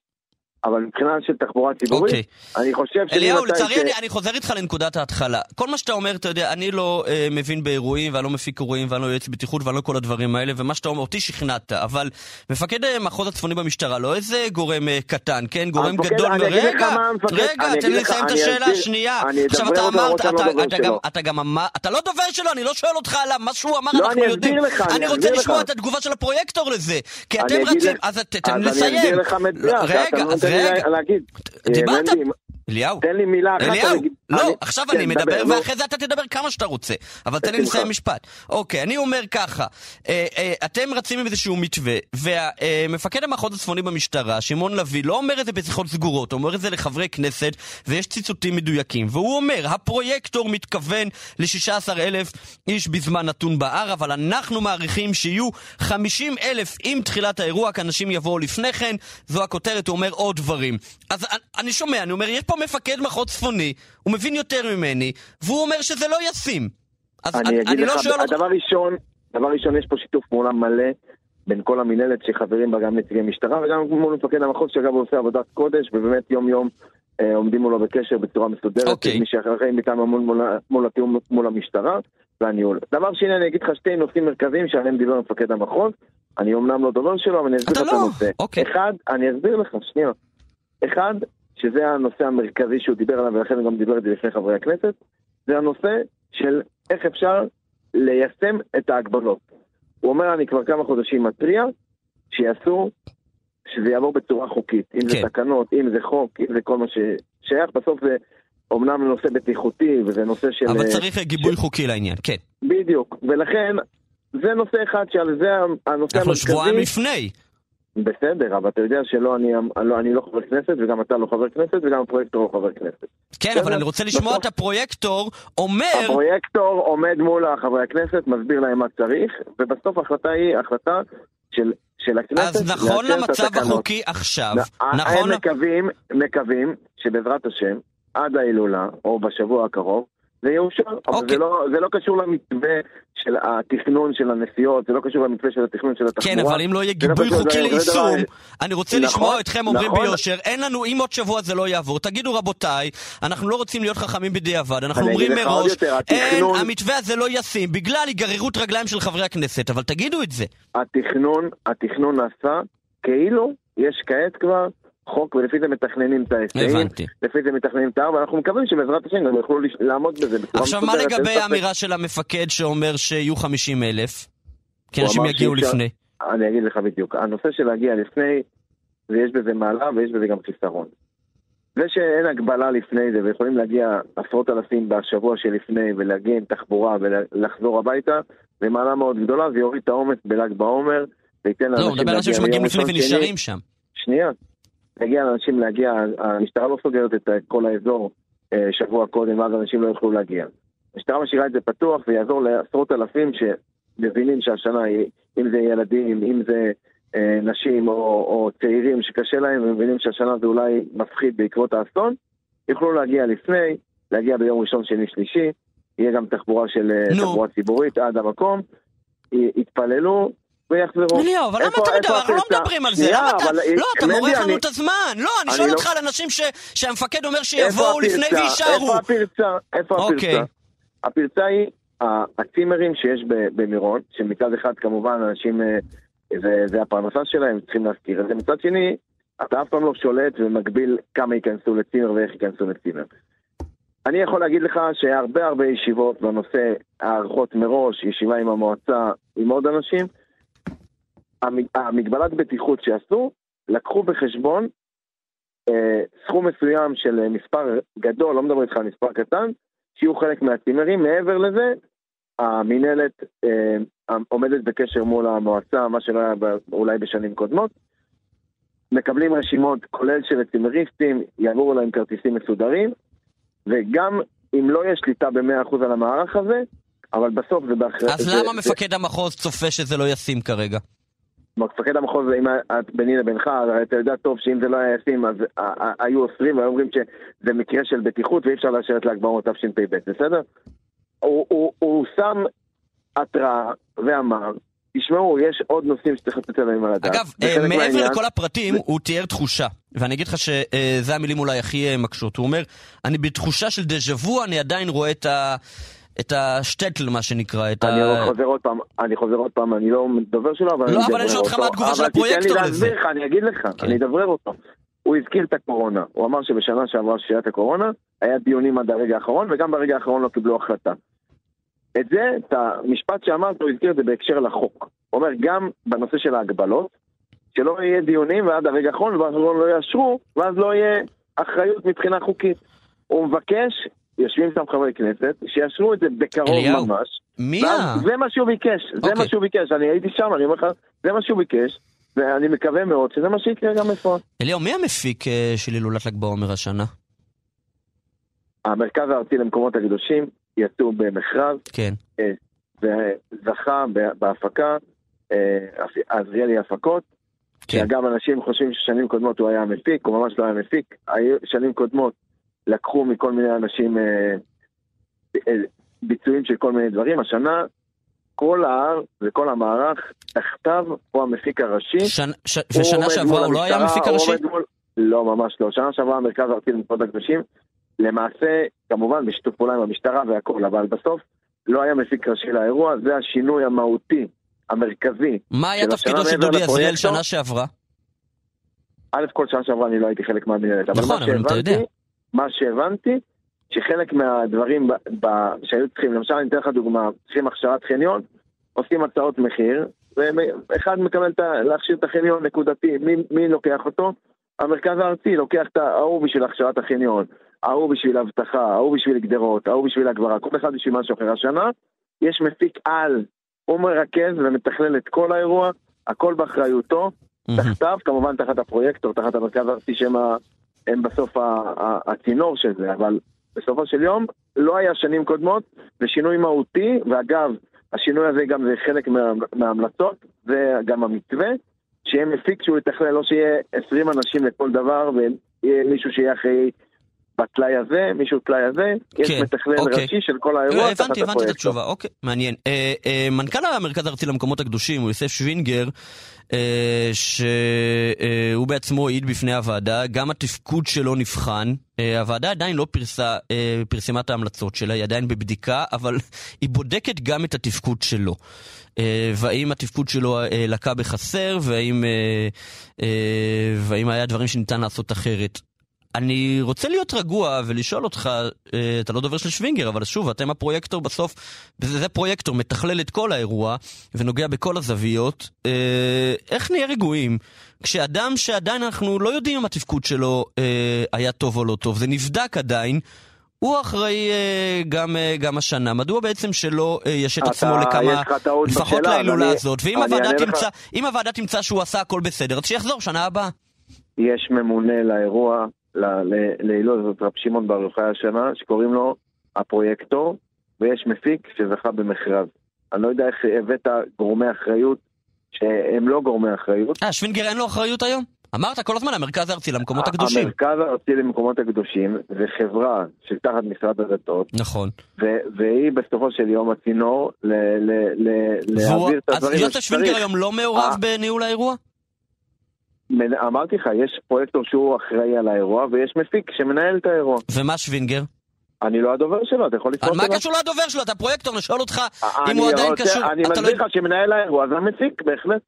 אבל מבחינה של תחבורה ציבורית, okay. אני חושב ש... אליהו, לצערי ש... אני, אני חוזר איתך לנקודת ההתחלה. כל מה שאתה אומר, אתה יודע, אני לא אה, מבין באירועים, ואני לא מפיק אירועים, ואני לא יועץ בטיחות, ואני לא כל הדברים האלה, ומה שאתה אומר, אותי שכנעת, אבל מפקד המחוז אה, הצפוני במשטרה, לא איזה גורם אה, קטן, כן? גורם המפקד, גדול. אני רגע, רגע, רגע, תן לי לסיים את השאלה השנייה. עכשיו אתה אמרת, אתה, אתה, אתה, גם, אתה גם אמר, אתה לא דובר שלו, אני לא שואל אותך עליו, מה שהוא אמר לא, אנחנו יודעים. לך, אני, רוצה לשמוע את התגובה של הפרויקטור לזה, כי אתם רצים, אז תן לי לסיים. אני לי להגיד. דיברת? אליהו. תן לי מילה אחת. אליהו, לא, אני... עכשיו כן, אני מדבר דבר, ואחרי זה אתה תדבר כמה שאתה רוצה. אבל תן לי לסיים משפט. אוקיי, אני אומר ככה, אה, אה, אתם רצים עם איזשהו מתווה, ומפקד אה, המחוז הצפוני במשטרה, שמעון לביא, לא אומר את זה בשיחות סגורות, הוא אומר את זה לחברי כנסת, ויש ציטוטים מדויקים. והוא אומר, הפרויקטור מתכוון ל-16 אלף איש בזמן נתון בהר, אבל אנחנו מעריכים שיהיו 50 אלף עם תחילת האירוע, כי אנשים יבואו לפני כן, זו הכותרת, הוא אומר עוד דברים. אז אני שומע, אני אומר, יש פה מפקד מחוז צפוני, הוא מבין יותר ממני, והוא אומר שזה לא ישים. אז אני, אני, אני לא שואל אותך... דבר ראשון, דבר ראשון, יש פה שיתוף פעולה מלא בין כל המינהלת שחברים בה גם נציגי משטרה וגם מול מפקד המחוז שאגב עושה עבודת קודש ובאמת יום יום אה, עומדים מולו בקשר בצורה מסודרת. אוקיי. מי שאחראי מטעם מול, מול, מול התיאום מול המשטרה והניהול. דבר שני, אני אגיד לך שתי נושאים מרכזיים שעליהם דיבר מפקד המחוז. אני אמנם לא דובר שלו, אבל אני אסביר לך את לא. הנושא. אוקיי. אחד, אני אסביר לך, שנייה. אחד, שזה הנושא המרכזי שהוא דיבר עליו, ולכן הוא גם דיבר את זה לפני חברי הכנסת, זה הנושא של איך אפשר ליישם את ההגבלות. הוא אומר, אני כבר כמה חודשים מתריע, שיעשו, שזה יעבור בצורה חוקית. אם כן. זה תקנות, אם זה חוק, אם זה כל מה ששייך, בסוף זה אומנם נושא בטיחותי, וזה נושא של... אבל צריך גיבוי ש... חוקי לעניין, כן. בדיוק, ולכן זה נושא אחד שעל זה הנושא המרכזי... אנחנו שבועיים לפני. בסדר, אבל אתה יודע שלא אני, לא, אני לא חבר כנסת, וגם אתה לא חבר כנסת, וגם הפרויקטור לא חבר כנסת. כן, אבל אני רוצה לשמוע את הפרויקטור אומר... הפרויקטור עומד מול חברי הכנסת, מסביר להם מה צריך, ובסוף ההחלטה היא החלטה של, של הכנסת. אז נכון למצב החוקי עכשיו, נכון... הם מקווים, מקווים שבעזרת השם, עד ההילולה, או בשבוע הקרוב, זה יאושר, אבל זה אוקיי. לא, זה לא קשור למתווה של התכנון של הנסיעות, זה לא קשור למתווה של התכנון של התחבורה. כן, אבל אם לא יהיה גיבוי לא חוקי ליישום, אני רוצה נכון, לשמוע אתכם אומרים נכון. ביושר, אין לנו, אם עוד שבוע זה לא יעבור, תגידו רבותיי, אנחנו לא רוצים להיות חכמים בדיעבד, אנחנו אומרים מראש, יותר, אין, התכנון- המתווה הזה לא ישים, בגלל היגררות רגליים של חברי הכנסת, אבל תגידו את זה. התכנון, התכנון נעשה כאילו יש כעת כבר חוק, ולפי זה מתכננים את ההיסעים. הבנתי. לפי זה מתכננים את ההר, ואנחנו מקווים שבעזרת השם גם יוכלו לעמוד בזה בצורה עכשיו, מה לגבי. האמירה של המפקד שאומר שיהיו 50 אלף? כי אנשים יגיעו לפני. אני אגיד לך בדיוק. הנושא של להגיע לפני, ויש בזה מעלה ויש בזה גם חיסרון. זה שאין הגבלה לפני זה ויכולים להגיע עשרות אלפים בשבוע שלפני ולהגיע עם תחבורה ולחזור הביתה, זה מעלה מאוד גדולה, זה יוריד את העומס בל"ג בעומר, וייתן לאנשים. לא, הוא מדבר על אנשים שמגיעים לפני ונשארים שם. שנייה. להגיע לאנשים להגיע, המשטרה לא סוגרת את כל האזור אה, שבוע קודם, ואז אנשים לא יוכלו להגיע. המשטרה משאירה את זה פתוח ויעזור לעשרות אלפים שמבינים שהשנה, אם זה ילדים, אם זה אה, נשים או, או צעירים שקשה להם ומבינים שהשנה זה אולי מפחיד בעקבות האסון, יוכלו להגיע לפני, להגיע ביום ראשון, שני, שלישי, יהיה גם תחבורה של אה, נו. תחבורה ציבורית עד המקום, יתפללו, ויחזרו. אליהו, אבל למה אתה מדבר? אנחנו לא מדברים על זה. למה אתה... לא, אתה מורח לנו את הזמן. לא, אני שואל לא- אותך על אנשים שהמפקד אומר שיבואו לפני ויישארו. איפה הפרצה? איפה אוקיי. הפרצה? הפרצה היא הצימרים שיש במירון, שמצד אחד כמובן אנשים, אה, זה הפרנסה שלהם, צריכים להזכיר את זה. מצד שני, אתה אף פעם לא שולט ומגביל כמה ייכנסו לצימר ואיך ייכנסו לצימר. אני יכול להגיד לך שהיה הרבה הרבה ישיבות בנושא הערכות מראש, ישיבה עם המועצה, עם עוד אנשים. המגבלת בטיחות שעשו, לקחו בחשבון אה, סכום מסוים של אה, מספר גדול, לא מדבר איתך על מספר קטן, שיהיו חלק מהצימרים. מעבר לזה, המינהלת אה, עומדת בקשר מול המועצה, מה שלא היה אולי בשנים קודמות. מקבלים רשימות, כולל של הצימריסטים, יעברו להם כרטיסים מסודרים, וגם אם לא יש שליטה ב-100% על המערך הזה, אבל בסוף זה באחרי... אז זה, למה זה... מפקד המחוז צופה שזה לא ישים כרגע? מפקד המחוז, אם את ביני לבינך, אתה יודע טוב שאם זה לא היה ישים, אז היו אוסרים והיו אומרים שזה מקרה של בטיחות ואי אפשר לאשר את ל"ג בעומר תשפ"ב, בסדר? הוא, הוא, הוא שם התראה ואמר, תשמעו, יש עוד נושאים שצריך לתת עליהם על הדעת. אגב, אה, מעבר לכל הפרטים, הוא תיאר תחושה, ואני אגיד לך שזה המילים אולי הכי אה, מקשות. הוא אומר, אני בתחושה של דז'ה וו, אני עדיין רואה את ה... את השטטל, מה שנקרא, את אני ה... חוזר עוד פעם, אני חוזר עוד פעם, אני לא דובר שלו, אבל לא, אני אבל אני שואל אותך מה התגובה של הפרויקטור לזה. אבל תיתן לי להסביר לך, אני אגיד לך, כן. אני אדברר אותו. הוא הזכיר את הקורונה, הוא אמר שבשנה שעברה שהיה הקורונה, היה דיונים עד הרגע האחרון, וגם ברגע האחרון לא קיבלו החלטה. את זה, את המשפט שאמרת, הוא הזכיר את זה בהקשר לחוק. הוא אומר, גם בנושא של ההגבלות, שלא יהיה דיונים ועד הרגע האחרון, ואז לא יאשרו, ואז לא יהיה אחריות מבחינה חוקית. הוא מבקש יושבים שם חברי כנסת, שיאשרו את זה בקרוב אליהו, ממש. מי ה... זה מה שהוא ביקש, זה okay. מה אוקיי. שהוא ביקש, אני הייתי שם, אני אומר לך, זה מה שהוא ביקש, ואני מקווה מאוד שזה מה שיקרה גם בפועל. אליהו, מי המפיק אה, של הילולת ל"ג בעומר השנה? המרכז הארצי למקומות הקדושים יצאו במכרז, כן. אה, וזכה בהפקה, אה, עזריאלי הפקות. כן. אגב, אנשים חושבים ששנים קודמות הוא היה המפיק, הוא ממש לא היה מפיק. שנים קודמות לקחו מכל מיני אנשים אה, אה, ביצועים של כל מיני דברים. השנה כל ההר וכל המערך תחתיו הוא המפיק הראשי. שנ... ש... ושנה שעברה הוא לא היה המפיק הראשי? מול... לא, ממש לא. שנה שעברה המרכז הארצי למקומות הקדושים, למעשה, כמובן בשיתוף פעולה עם המשטרה והכל, אבל בסוף לא היה מפיק ראשי לאירוע, זה השינוי המהותי, המרכזי. מה היה תפקידו של דודי עזריאל שנה שעברה? א', כל שנה שעברה אני לא הייתי חלק מהמנהלת. נכון, אבל אתה יודע. מה שהבנתי, שחלק מהדברים ב, ב, שהיו צריכים, למשל אני אתן לך דוגמה, צריכים הכשרת חניון, עושים הצעות מחיר, ואחד מקבל את, להכשיר את החניון נקודתי, מי, מי לוקח אותו? המרכז הארצי לוקח את ההוא בשביל הכשרת החניון, ההוא בשביל אבטחה, ההוא בשביל גדרות, ההוא בשביל הגברה, כל אחד בשביל משהו אחר. השנה יש מפיק על, הוא מרכז ומתכלל את כל האירוע, הכל באחריותו, תחתיו, כמובן תחת הפרויקטור, תחת המרכז הארצי שהם הם בסוף הצינור של זה, אבל בסופו של יום לא היה שנים קודמות, זה שינוי מהותי, ואגב, השינוי הזה גם זה חלק מה, מההמלצות, זה גם המתווה, שיהיה מפיק שהוא יתכלל, לא שיהיה 20 אנשים לכל דבר, ויהיה מישהו שיהיה אחראי בטלאי הזה, מישהו טלאי הזה, יש כן, מתכלל אוקיי. ראשי של כל האירוע תחת הפרויקט. הבנתי את התשובה, אוקיי, מעניין. אה, אה, מנכ"ל המרכז הארצי למקומות הקדושים, הוא יוסף שווינגר, אה, שהוא בעצמו העיד בפני הוועדה, גם התפקוד שלו נבחן. אה, הוועדה עדיין לא פרסה, אה, פרסמה את ההמלצות שלה, היא עדיין בבדיקה, אבל היא בודקת גם את התפקוד שלו. והאם התפקוד שלו לקה בחסר, והאם, והאם היה דברים שניתן לעשות אחרת. אני רוצה להיות רגוע ולשאול אותך, אה, אתה לא דובר של שווינגר, אבל שוב, אתם הפרויקטור בסוף, זה, פרויקטור, מתכלל את כל האירוע ונוגע בכל הזוויות. אה, איך נהיה רגועים כשאדם שעדיין אנחנו לא יודעים אם התפקוד שלו אה, היה טוב או לא טוב, זה נבדק עדיין. הוא אחראי גם, גם השנה, מדוע בעצם שלא יש את עצמו לכמה, לך לפחות להילולה הזאת, ואם הוועדה לך. תמצא, אם הוועדה תמצא שהוא עשה הכל בסדר, אז שיחזור שנה הבאה. יש ממונה לאירוע, להילולה הזאת, רב שמעון בר יוחאי השנה, שקוראים לו הפרויקטור, ויש מפיק שזכה במכרז. אני לא יודע איך הבאת גורמי אחריות, שהם לא גורמי אחריות. אה, שווינגר אין לו אחריות היום? אמרת כל הזמן, המרכז הארצי למקומות הקדושים. המרכז הארצי למקומות הקדושים זה חברה של תחת משרד הדתות, נכון. והיא בסופו של יום הצינור להעביר את אז הדברים יוסף שווינגר היום לא מעורב אה. בניהול האירוע? אמרתי לך, יש פרויקטור שהוא אחראי על האירוע, ויש מפיק שמנהל את האירוע. ומה שווינגר? אני לא הדובר שלו, אתה יכול על לפנות מה. קשור לדובר שלו? אתה פרויקטור, נשאל אותך אם אני הוא עדיין קשור. אני לא- מסביר לך שמנהל האירוע זה המפיק, בהחלט.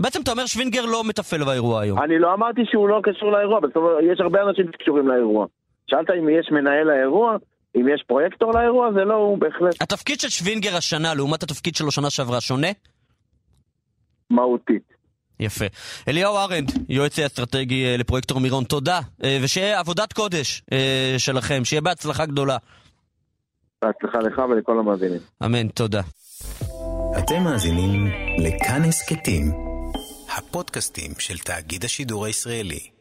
בעצם אתה אומר שווינגר לא מתפעל באירוע היום. אני לא אמרתי שהוא לא קשור לאירוע, בסוף יש הרבה אנשים שקשורים לאירוע. שאלת אם יש מנהל לאירוע, אם יש פרויקטור לאירוע, זה לא הוא בהחלט התפקיד של שווינגר השנה לעומת התפקיד שלו שנה שעברה שונה? מהותית. יפה. אליהו ארנד, יועץ אסטרטגי אה, לפרויקטור מירון, תודה. אה, ושיהיה עבודת קודש אה, שלכם, שיהיה בהצלחה גדולה. בהצלחה לך ולכל המאזינים. אמן, תודה. אתם מאזינים לכאן הסכתים, הפודקאסטים של תאגיד השידור הישראלי.